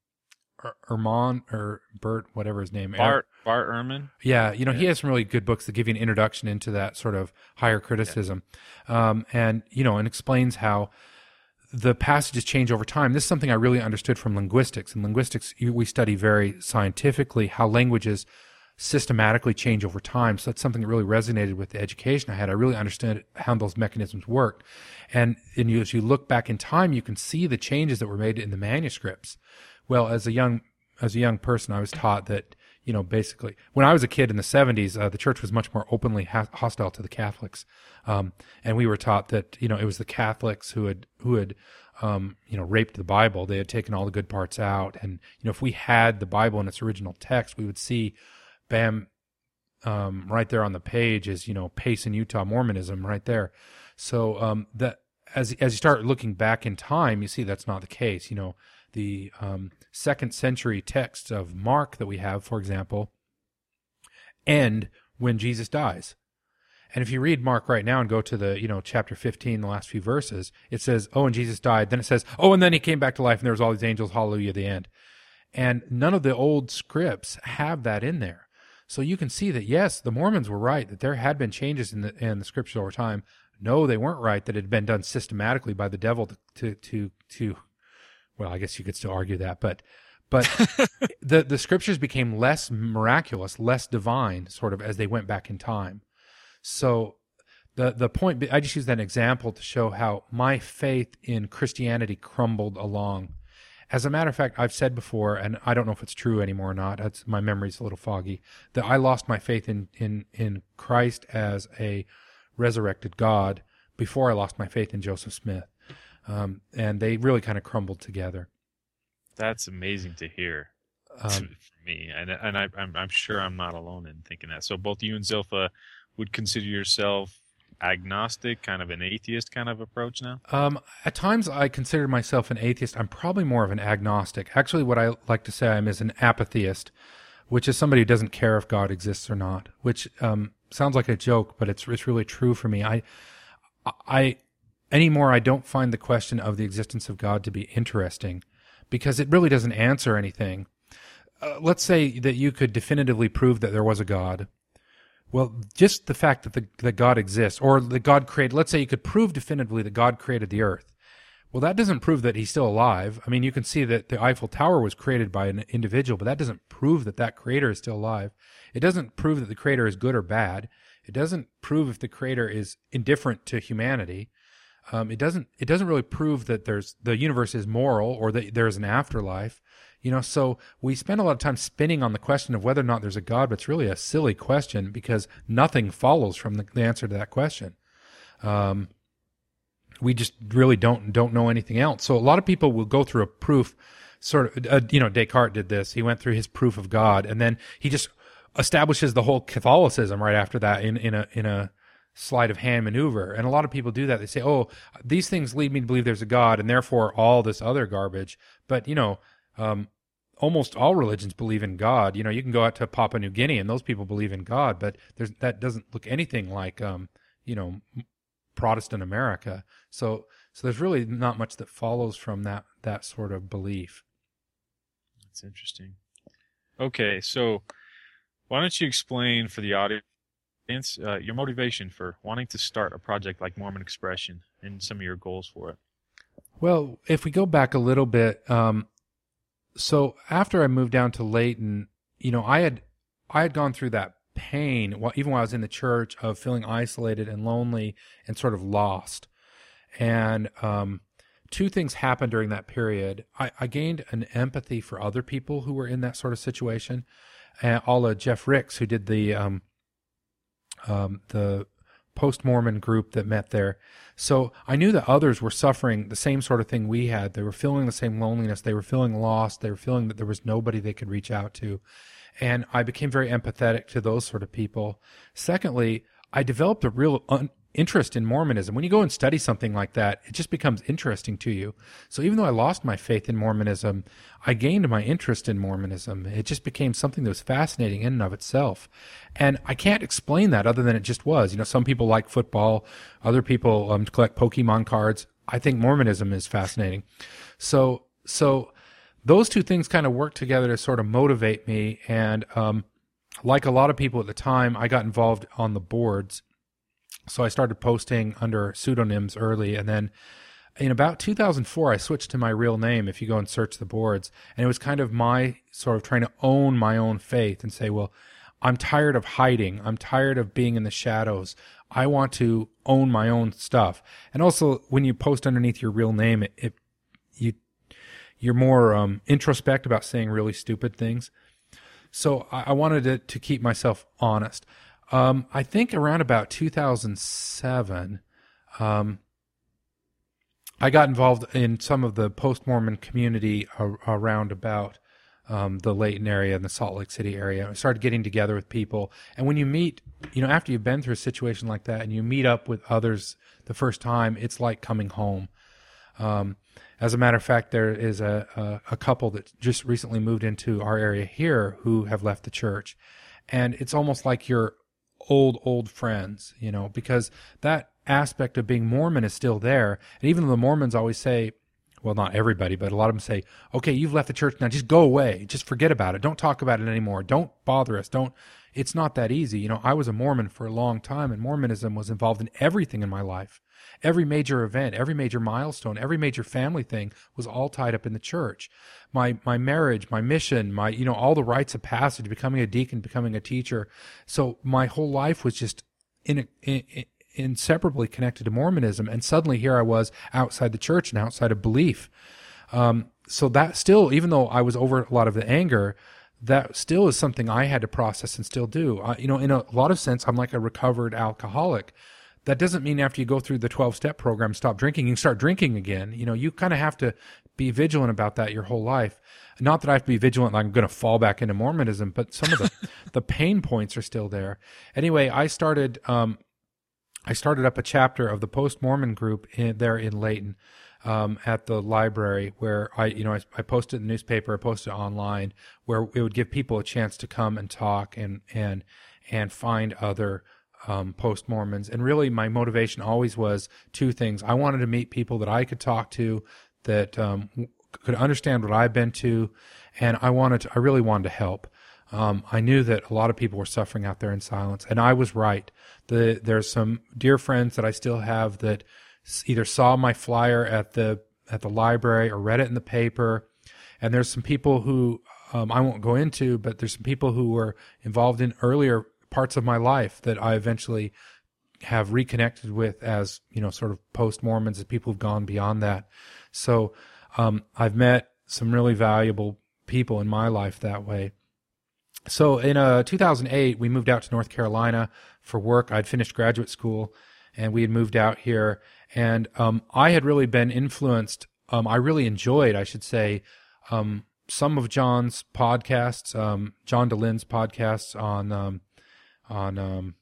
Er- Ehrman or Bert, whatever his name, Bart Bart Ehrman. yeah, you know, he has some really good books that give you an introduction into that sort of higher criticism, um, and you know, and explains how the passages change over time. This is something I really understood from linguistics. In linguistics, we study very scientifically how languages systematically change over time. So that's something that really resonated with the education I had. I really understood how those mechanisms worked, and and you, as you look back in time, you can see the changes that were made in the manuscripts. Well, as a young as a young person, I was taught that you know basically when I was a kid in the '70s, uh, the church was much more openly ha- hostile to the Catholics, um, and we were taught that you know it was the Catholics who had who had um, you know raped the Bible. They had taken all the good parts out, and you know if we had the Bible in its original text, we would see, bam, um, right there on the page is you know Payson, Utah Mormonism right there. So um, that as as you start looking back in time, you see that's not the case. You know the um, second century texts of Mark that we have, for example, end when Jesus dies. And if you read Mark right now and go to the, you know, chapter 15, the last few verses, it says, oh, and Jesus died. Then it says, oh, and then he came back to life and there was all these angels, hallelujah, the end. And none of the old scripts have that in there. So you can see that, yes, the Mormons were right, that there had been changes in the, in the scriptures over time. No, they weren't right, that it had been done systematically by the devil to, to, to, to well, I guess you could still argue that, but, but the, the scriptures became less miraculous, less divine, sort of, as they went back in time. So the the point I just use that example to show how my faith in Christianity crumbled along. As a matter of fact, I've said before, and I don't know if it's true anymore or not. That's, my memory's a little foggy. That I lost my faith in in in Christ as a resurrected God before I lost my faith in Joseph Smith, um, and they really kind of crumbled together. That's amazing to hear Um, for me, and and I, I'm I'm sure I'm not alone in thinking that. So both you and Zilpha would consider yourself agnostic, kind of an atheist kind of approach now. Um, at times, I consider myself an atheist. I'm probably more of an agnostic. Actually, what I like to say I'm is an apatheist, which is somebody who doesn't care if God exists or not. Which um, sounds like a joke, but it's it's really true for me. I I anymore I don't find the question of the existence of God to be interesting because it really doesn't answer anything. Uh, let's say that you could definitively prove that there was a God. Well, just the fact that the, that God exists, or that God created, let's say you could prove definitively that God created the earth. Well, that doesn't prove that he's still alive. I mean, you can see that the Eiffel Tower was created by an individual, but that doesn't prove that that creator is still alive. It doesn't prove that the creator is good or bad. It doesn't prove if the creator is indifferent to humanity. Um, it doesn't. It doesn't really prove that there's the universe is moral or that there's an afterlife. You know, so we spend a lot of time spinning on the question of whether or not there's a God, but it's really a silly question because nothing follows from the, the answer to that question. Um, we just really don't don't know anything else. So a lot of people will go through a proof, sort of. Uh, you know, Descartes did this. He went through his proof of God, and then he just establishes the whole Catholicism right after that in in a in a sleight of hand maneuver. And a lot of people do that. They say, "Oh, these things lead me to believe there's a God, and therefore all this other garbage." But you know, um, almost all religions believe in God. You know, you can go out to Papua New Guinea, and those people believe in God, but there's that doesn't look anything like um, you know Protestant America. So so there's really not much that follows from that that sort of belief. That's interesting. Okay, so why don't you explain for the audience uh, your motivation for wanting to start a project like Mormon Expression and some of your goals for it? Well, if we go back a little bit, um, so after I moved down to Layton, you know, I had I had gone through that pain, even while I was in the church, of feeling isolated and lonely and sort of lost. And um, two things happened during that period. I, I gained an empathy for other people who were in that sort of situation. And all of Jeff Ricks, who did the um, um, the post Mormon group that met there. So I knew that others were suffering the same sort of thing we had. They were feeling the same loneliness. They were feeling lost. They were feeling that there was nobody they could reach out to. And I became very empathetic to those sort of people. Secondly, I developed a real un- interest in Mormonism. When you go and study something like that, it just becomes interesting to you. So even though I lost my faith in Mormonism, I gained my interest in Mormonism. It just became something that was fascinating in and of itself. And I can't explain that other than it just was. You know, some people like football, other people um, collect Pokemon cards. I think Mormonism is fascinating. So, so those two things kind of work together to sort of motivate me. And um, like a lot of people at the time, I got involved on the boards so I started posting under pseudonyms early, and then in about 2004, I switched to my real name. If you go and search the boards, and it was kind of my sort of trying to own my own faith and say, well, I'm tired of hiding. I'm tired of being in the shadows. I want to own my own stuff. And also, when you post underneath your real name, it, it you you're more um, introspect about saying really stupid things. So I, I wanted to, to keep myself honest. Um, I think around about 2007, um, I got involved in some of the post Mormon community ar- around about um, the Layton area and the Salt Lake City area. I started getting together with people. And when you meet, you know, after you've been through a situation like that and you meet up with others the first time, it's like coming home. Um, as a matter of fact, there is a, a, a couple that just recently moved into our area here who have left the church. And it's almost like you're old old friends, you know, because that aspect of being Mormon is still there. And even though the Mormons always say, well, not everybody, but a lot of them say, okay, you've left the church now, just go away, just forget about it, don't talk about it anymore, don't bother us, don't. It's not that easy. You know, I was a Mormon for a long time, and Mormonism was involved in everything in my life. Every major event, every major milestone, every major family thing was all tied up in the church. My my marriage, my mission, my you know all the rites of passage, becoming a deacon, becoming a teacher. So my whole life was just in, in, in inseparably connected to Mormonism, and suddenly here I was outside the church and outside of belief. Um, so that still, even though I was over a lot of the anger, that still is something I had to process and still do. You know, in a lot of sense, I'm like a recovered alcoholic. That doesn't mean after you go through the 12 step program, stop drinking, you start drinking again. You know, you kind of have to be vigilant about that your whole life. Not that I have to be vigilant, like I'm going to fall back into Mormonism, but some of the, the pain points are still there. Anyway, I started, um, I started up a chapter of the post Mormon group in, there in Layton um, at the library where I, you know, I, I posted in the newspaper, I posted online where it would give people a chance to come and talk and and and find other um, post Mormons. And really, my motivation always was two things: I wanted to meet people that I could talk to that um, could understand what I've been to, and I wanted to, I really wanted to help. Um, I knew that a lot of people were suffering out there in silence, and I was right. The, there's some dear friends that I still have that either saw my flyer at the at the library or read it in the paper, and there's some people who um, I won't go into, but there's some people who were involved in earlier parts of my life that I eventually have reconnected with as you know sort of post Mormons, as people who've gone beyond that. So um, I've met some really valuable people in my life that way. So in uh, 2008, we moved out to North Carolina for work. I'd finished graduate school, and we had moved out here. And um, I had really been influenced. Um, I really enjoyed, I should say, um, some of John's podcasts, um, John Dehlin's podcasts on um, on um,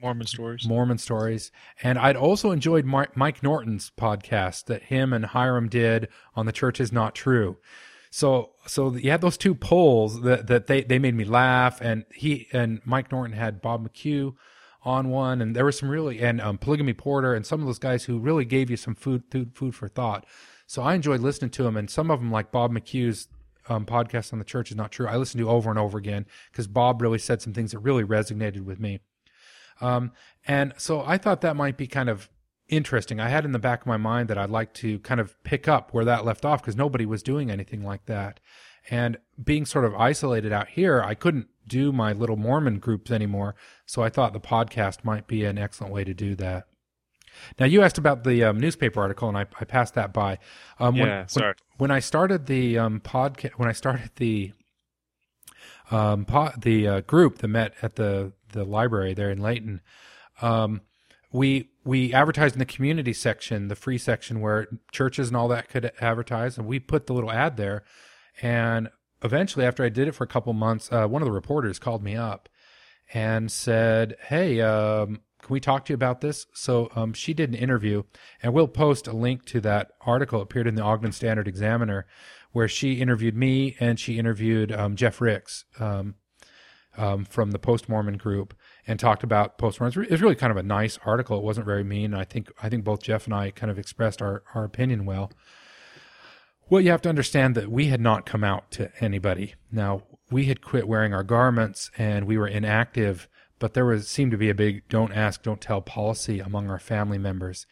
Mormon stories. Mormon stories, and I'd also enjoyed Mike Norton's podcast that him and Hiram did on the Church is Not True. So so you had those two polls that that they they made me laugh, and he and Mike Norton had Bob McCue on one, and there was some really and um, Polygamy Porter and some of those guys who really gave you some food food food for thought. So I enjoyed listening to them, and some of them like Bob McCue's um, podcast on the church is not true. I listened to over and over again because Bob really said some things that really resonated with me. Um, and so I thought that might be kind of interesting. I had in the back of my mind that I'd like to kind of pick up where that left off because nobody was doing anything like that. And being sort of isolated out here, I couldn't do my little Mormon groups anymore. So I thought the podcast might be an excellent way to do that. Now you asked about the um, newspaper article, and I, I passed that by. Um, when, Yeah, sorry. When, when I started the um, podcast, when I started the um, po- the uh, group that met at the the library there in Layton, um, we we advertised in the community section, the free section where churches and all that could advertise, and we put the little ad there. And eventually, after I did it for a couple months, uh, one of the reporters called me up and said, "Hey, um, can we talk to you about this?" So um, she did an interview, and we'll post a link to that article. It appeared in the Ogden Standard Examiner, where she interviewed me and she interviewed um, Jeff Ricks um, um, from the Post Mormon group and talked about post Mormon. It was really kind of a nice article. It wasn't very mean. I think I think both Jeff and I kind of expressed our our opinion well. Well, you have to understand that we had not come out to anybody. Now, we had quit wearing our garments and we were inactive, but there was seemed to be a big don't ask, don't tell policy among our family members.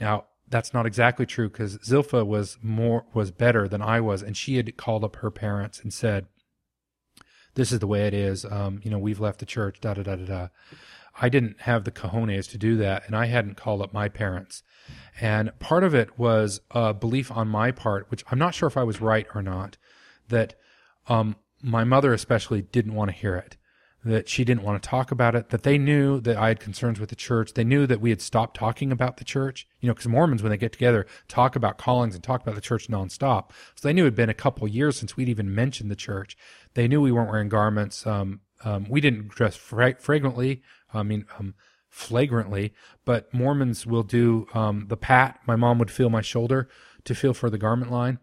Now, that's not exactly true because Zilpha was more was better than I was, and she had called up her parents and said, "This is the way it is. Um, you know, we've left the church." Da da da da da. I didn't have the cojones to do that, and I hadn't called up my parents. And part of it was a belief on my part, which I'm not sure if I was right or not, that um, my mother especially didn't want to hear it, that she didn't want to talk about it, that they knew that I had concerns with the church. They knew that we had stopped talking about the church, you know, because Mormons, when they get together, talk about callings and talk about the church nonstop. So they knew it had been a couple years since we'd even mentioned the church. They knew we weren't wearing garments. Um, um, we didn't dress fra- fragrantly. I mean, um, flagrantly, but Mormons will do um, the pat. My mom would feel my shoulder to feel for the garment line.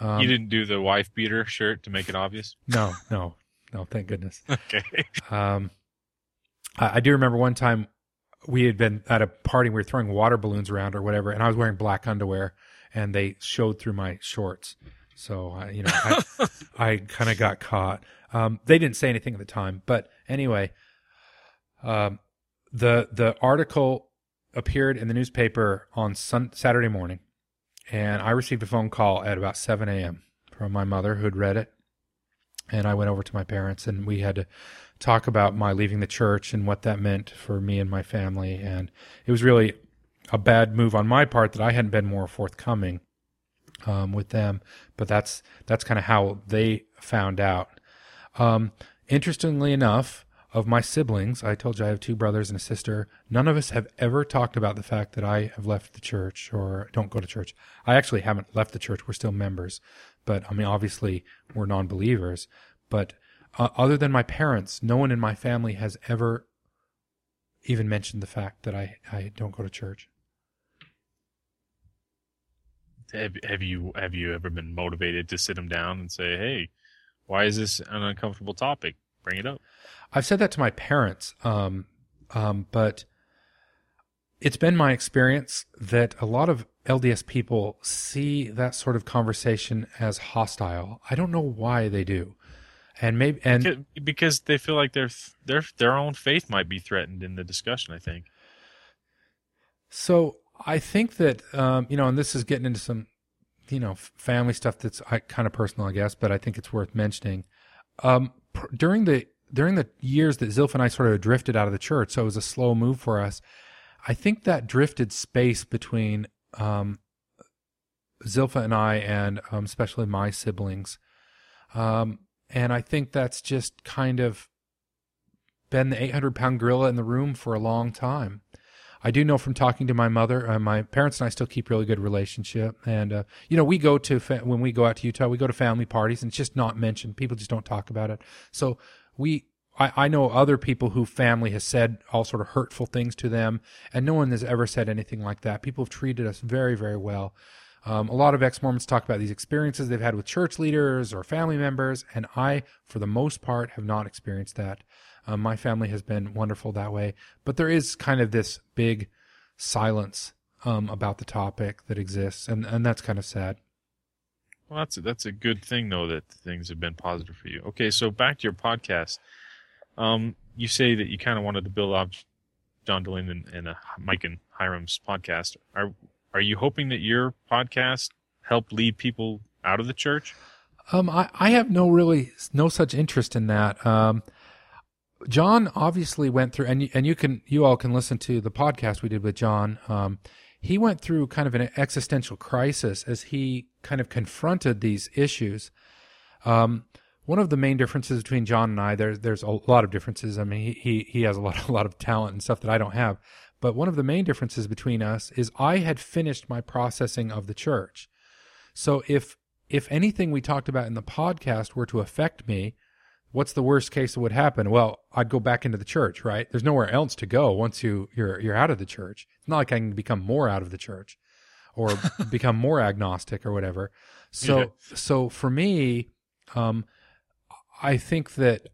Um, you didn't do the wife beater shirt to make it obvious. No, no, no. Thank goodness. Okay. Um, I, I do remember one time we had been at a party, we were throwing water balloons around or whatever, and I was wearing black underwear, and they showed through my shorts. So I, you know, I, I kind of got caught. Um, they didn't say anything at the time, but anyway, um, the the article appeared in the newspaper on sun, Saturday morning, and I received a phone call at about 7 a.m. from my mother who had read it, and I went over to my parents, and we had to talk about my leaving the church and what that meant for me and my family, and it was really a bad move on my part that I hadn't been more forthcoming um, with them, but that's that's kind of how they found out. Um, interestingly enough, of my siblings, I told you I have two brothers and a sister. None of us have ever talked about the fact that I have left the church or don't go to church. I actually haven't left the church. We're still members, but I mean, obviously, we're non-believers. But uh, other than my parents, no one in my family has ever even mentioned the fact that I, I don't go to church. Have, have you have you ever been motivated to sit them down and say, "Hey, why is this an uncomfortable topic? Bring it up." I've said that to my parents, um, um, but it's been my experience that a lot of LDS people see that sort of conversation as hostile. I don't know why they do, and maybe and Because- because they feel like their their their own faith might be threatened in the discussion. I think. So I think that um, you know, and this is getting into some, you know, family stuff that's kind of personal, I guess, but I think it's worth mentioning. Um, during the during the years that Zilpha and I sort of drifted out of the church, so it was a slow move for us. I think that drifted space between um, Zilpha and I, and um, especially my siblings, um, and I think that's just kind of been the 800 pound gorilla in the room for a long time. I do know from talking to my mother, uh, my parents and I still keep really good relationship, and uh, you know we go to fa- when we go out to Utah, we go to family parties, and it's just not mentioned. People just don't talk about it. So we, I, I know other people who family has said all sort of hurtful things to them, and no one has ever said anything like that. People have treated us very, very well. Um, a lot of ex Mormons talk about these experiences they've had with church leaders or family members, and I, for the most part, have not experienced that. Um, my family has been wonderful that way, but there is kind of this big silence um, about the topic that exists, and, and that's kind of sad. Well, that's a, that's a good thing though that things have been positive for you. Okay, so back to your podcast. Um, you say that you kind of wanted to build off John Dehlin and, and uh, Mike and Hiram's podcast. Are are you hoping that your podcast helped lead people out of the church? Um, I, I have no really no such interest in that. Um, John obviously went through, and and you can you all can listen to the podcast we did with John. Um, he went through kind of an existential crisis as he kind of confronted these issues. Um, one of the main differences between John and I, there's there's a lot of differences. I mean, he he, he has a lot a lot of talent and stuff that I don't have. But one of the main differences between us is I had finished my processing of the church. So if if anything we talked about in the podcast were to affect me, what's the worst case that would happen? Well, I'd go back into the church, right? There's nowhere else to go once you you're you're out of the church. It's not like I can become more out of the church or become more agnostic or whatever. So Yeah. so for me, um, I think that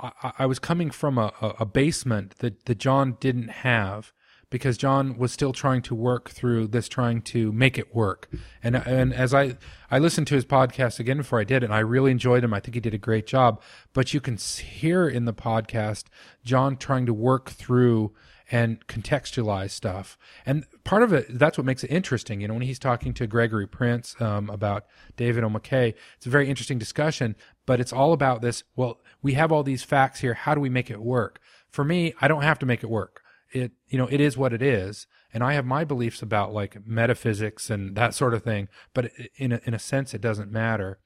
I, I was coming from a, a, basement that, that John didn't have because John was still trying to work through this, trying to make it work. And and as I I listened to his podcast again before I did and I really enjoyed him. I think he did a great job. But you can hear in the podcast John trying to work through and contextualize stuff. And part of it, that's what makes it interesting. You know, when he's talking to Gregory Prince um, about David O. McKay, it's a very interesting discussion, but it's all about this. Well, we have all these facts here. How do we make it work? For me, I don't have to make it work. It, you know, it is what it is. And I have my beliefs about like metaphysics and that sort of thing, but in a, in a sense, it doesn't matter.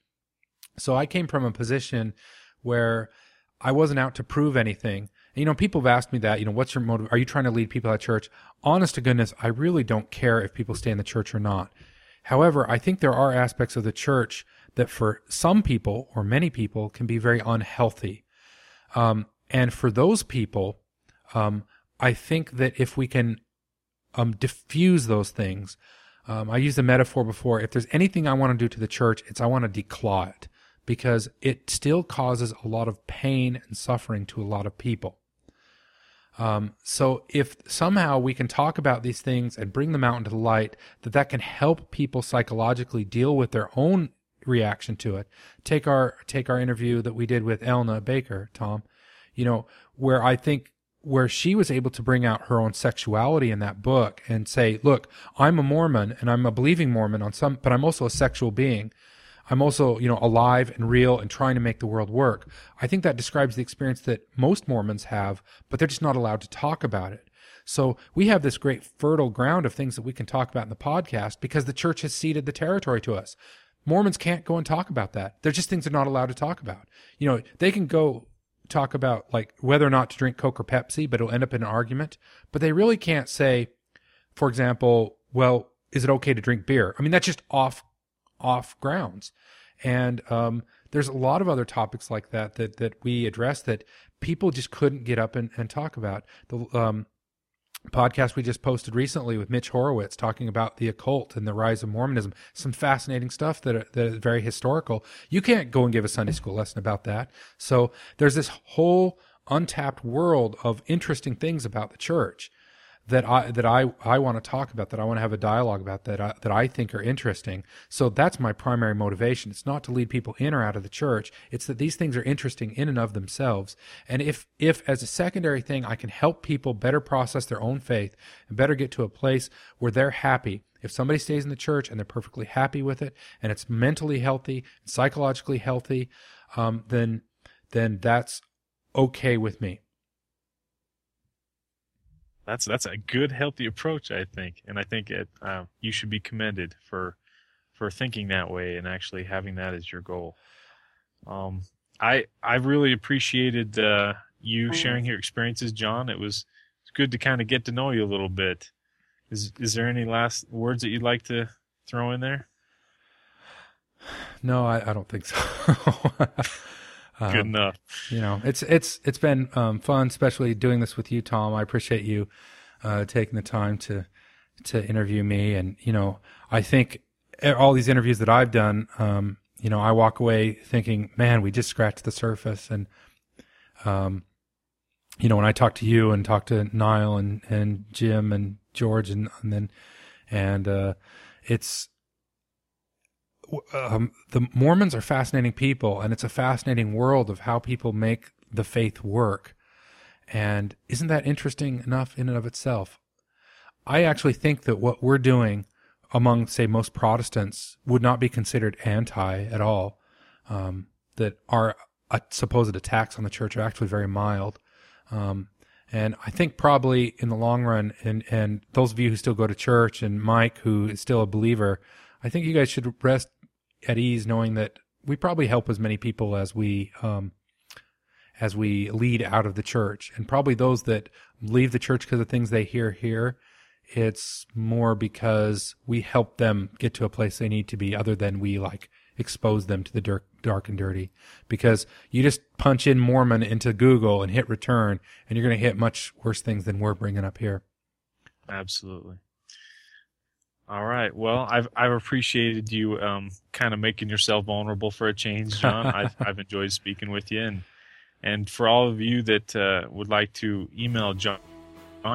So I came from a position where I wasn't out to prove anything. You know, people have asked me that, you know, what's your motive? Are you trying to lead people out of church? Honest to goodness, I really don't care if people stay in the church or not. However, I think there are aspects of the church that for some people or many people can be very unhealthy. Um, and for those people, um, I think that if we can um, diffuse those things, um, I used the metaphor before. If there's anything I want to do to the church, it's I want to declaw it because it still causes a lot of pain and suffering to a lot of people. Um, so if somehow we can talk about these things and bring them out into the light, that that can help people psychologically deal with their own reaction to it. Take our take our interview that we did with Elna Baker, Tom. You know, where I think where she was able to bring out her own sexuality in that book and say, "Look, I'm a Mormon and I'm a believing Mormon on some, but I'm also a sexual being." I'm also, you know, alive and real and trying to make the world work. I think that describes the experience that most Mormons have, but they're just not allowed to talk about it. So we have this great fertile ground of things that we can talk about in the podcast because the church has ceded the territory to us. Mormons can't go and talk about that. They're just things they're not allowed to talk about. You know, they can go talk about like whether or not to drink Coke or Pepsi, but it'll end up in an argument. But they really can't say, for example, well, is it okay to drink beer? I mean, that's just off off grounds. And um, there's a lot of other topics like that that that we address that people just couldn't get up and, and talk about. The um, podcast we just posted recently with Mitch Horowitz talking about the occult and the rise of Mormonism. Some fascinating stuff that are, that is very historical. You can't go and give a Sunday school lesson about that. So there's this whole untapped world of interesting things about the church that I that I I want to talk about that I want to have a dialogue about that I, that I think are interesting. So that's my primary motivation. It's not to lead people in or out of the church. It's that these things are interesting in and of themselves. And if if as a secondary thing I can help people better process their own faith and better get to a place where they're happy. If somebody stays in the church and they're perfectly happy with it and it's mentally healthy, psychologically healthy, um, then then that's okay with me. That's that's a good, healthy approach, I think, and I think it, uh, you should be commended for for thinking that way and actually having that as your goal. Um, I I really appreciated uh, you sharing your experiences, John. It was it's good to kind of get to know you a little bit. Is is there any last words that you'd like to throw in there? No, I, I don't think so. Um, Good enough. you know, it's it's it's been um, fun, especially doing this with you, Tom. I appreciate you uh, taking the time to to interview me, and you know, I think all these interviews that I've done, um, you know, I walk away thinking, man, we just scratched the surface, and um, you know, when I talk to you and talk to Niall and and Jim and George, and and then and uh, it's um, the Mormons are fascinating people, and it's a fascinating world of how people make the faith work. And isn't that interesting enough in and of itself? I actually think that what we're doing among, say, most Protestants would not be considered anti at all. Um, that our uh, supposed attacks on the church are actually very mild. Um, and I think probably in the long run, and, and those of you who still go to church, and Mike, who is still a believer, I think you guys should rest at ease knowing that we probably help as many people as we um, as we lead out of the church, and probably those that leave the church because of things they hear here. It's more because we help them get to a place they need to be, other than we like expose them to the dark, dark and dirty. Because you just punch in Mormon into Google and hit return, and you're going to hit much worse things than we're bringing up here. Absolutely. All right. Well, I've I've appreciated you um, kind of making yourself vulnerable for a change, John. I've I've enjoyed speaking with you, and and for all of you that uh, would like to email John,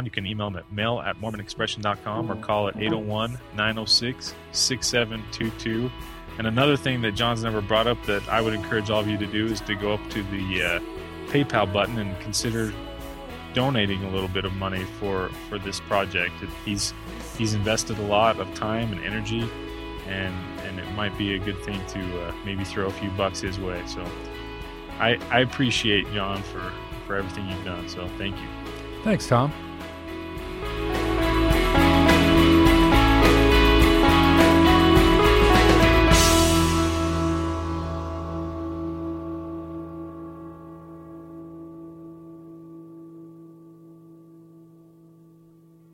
you can email him at mail at mormonexpression.com or call at 801-906-6722. And another thing that John's never brought up that I would encourage all of you to do is to go up to the uh, PayPal button and consider donating a little bit of money for for this project. He's he's invested a lot of time and energy, and and it might be a good thing to uh, maybe throw a few bucks his way. So I I appreciate John for for everything you've done. So thank you. Thanks, Tom.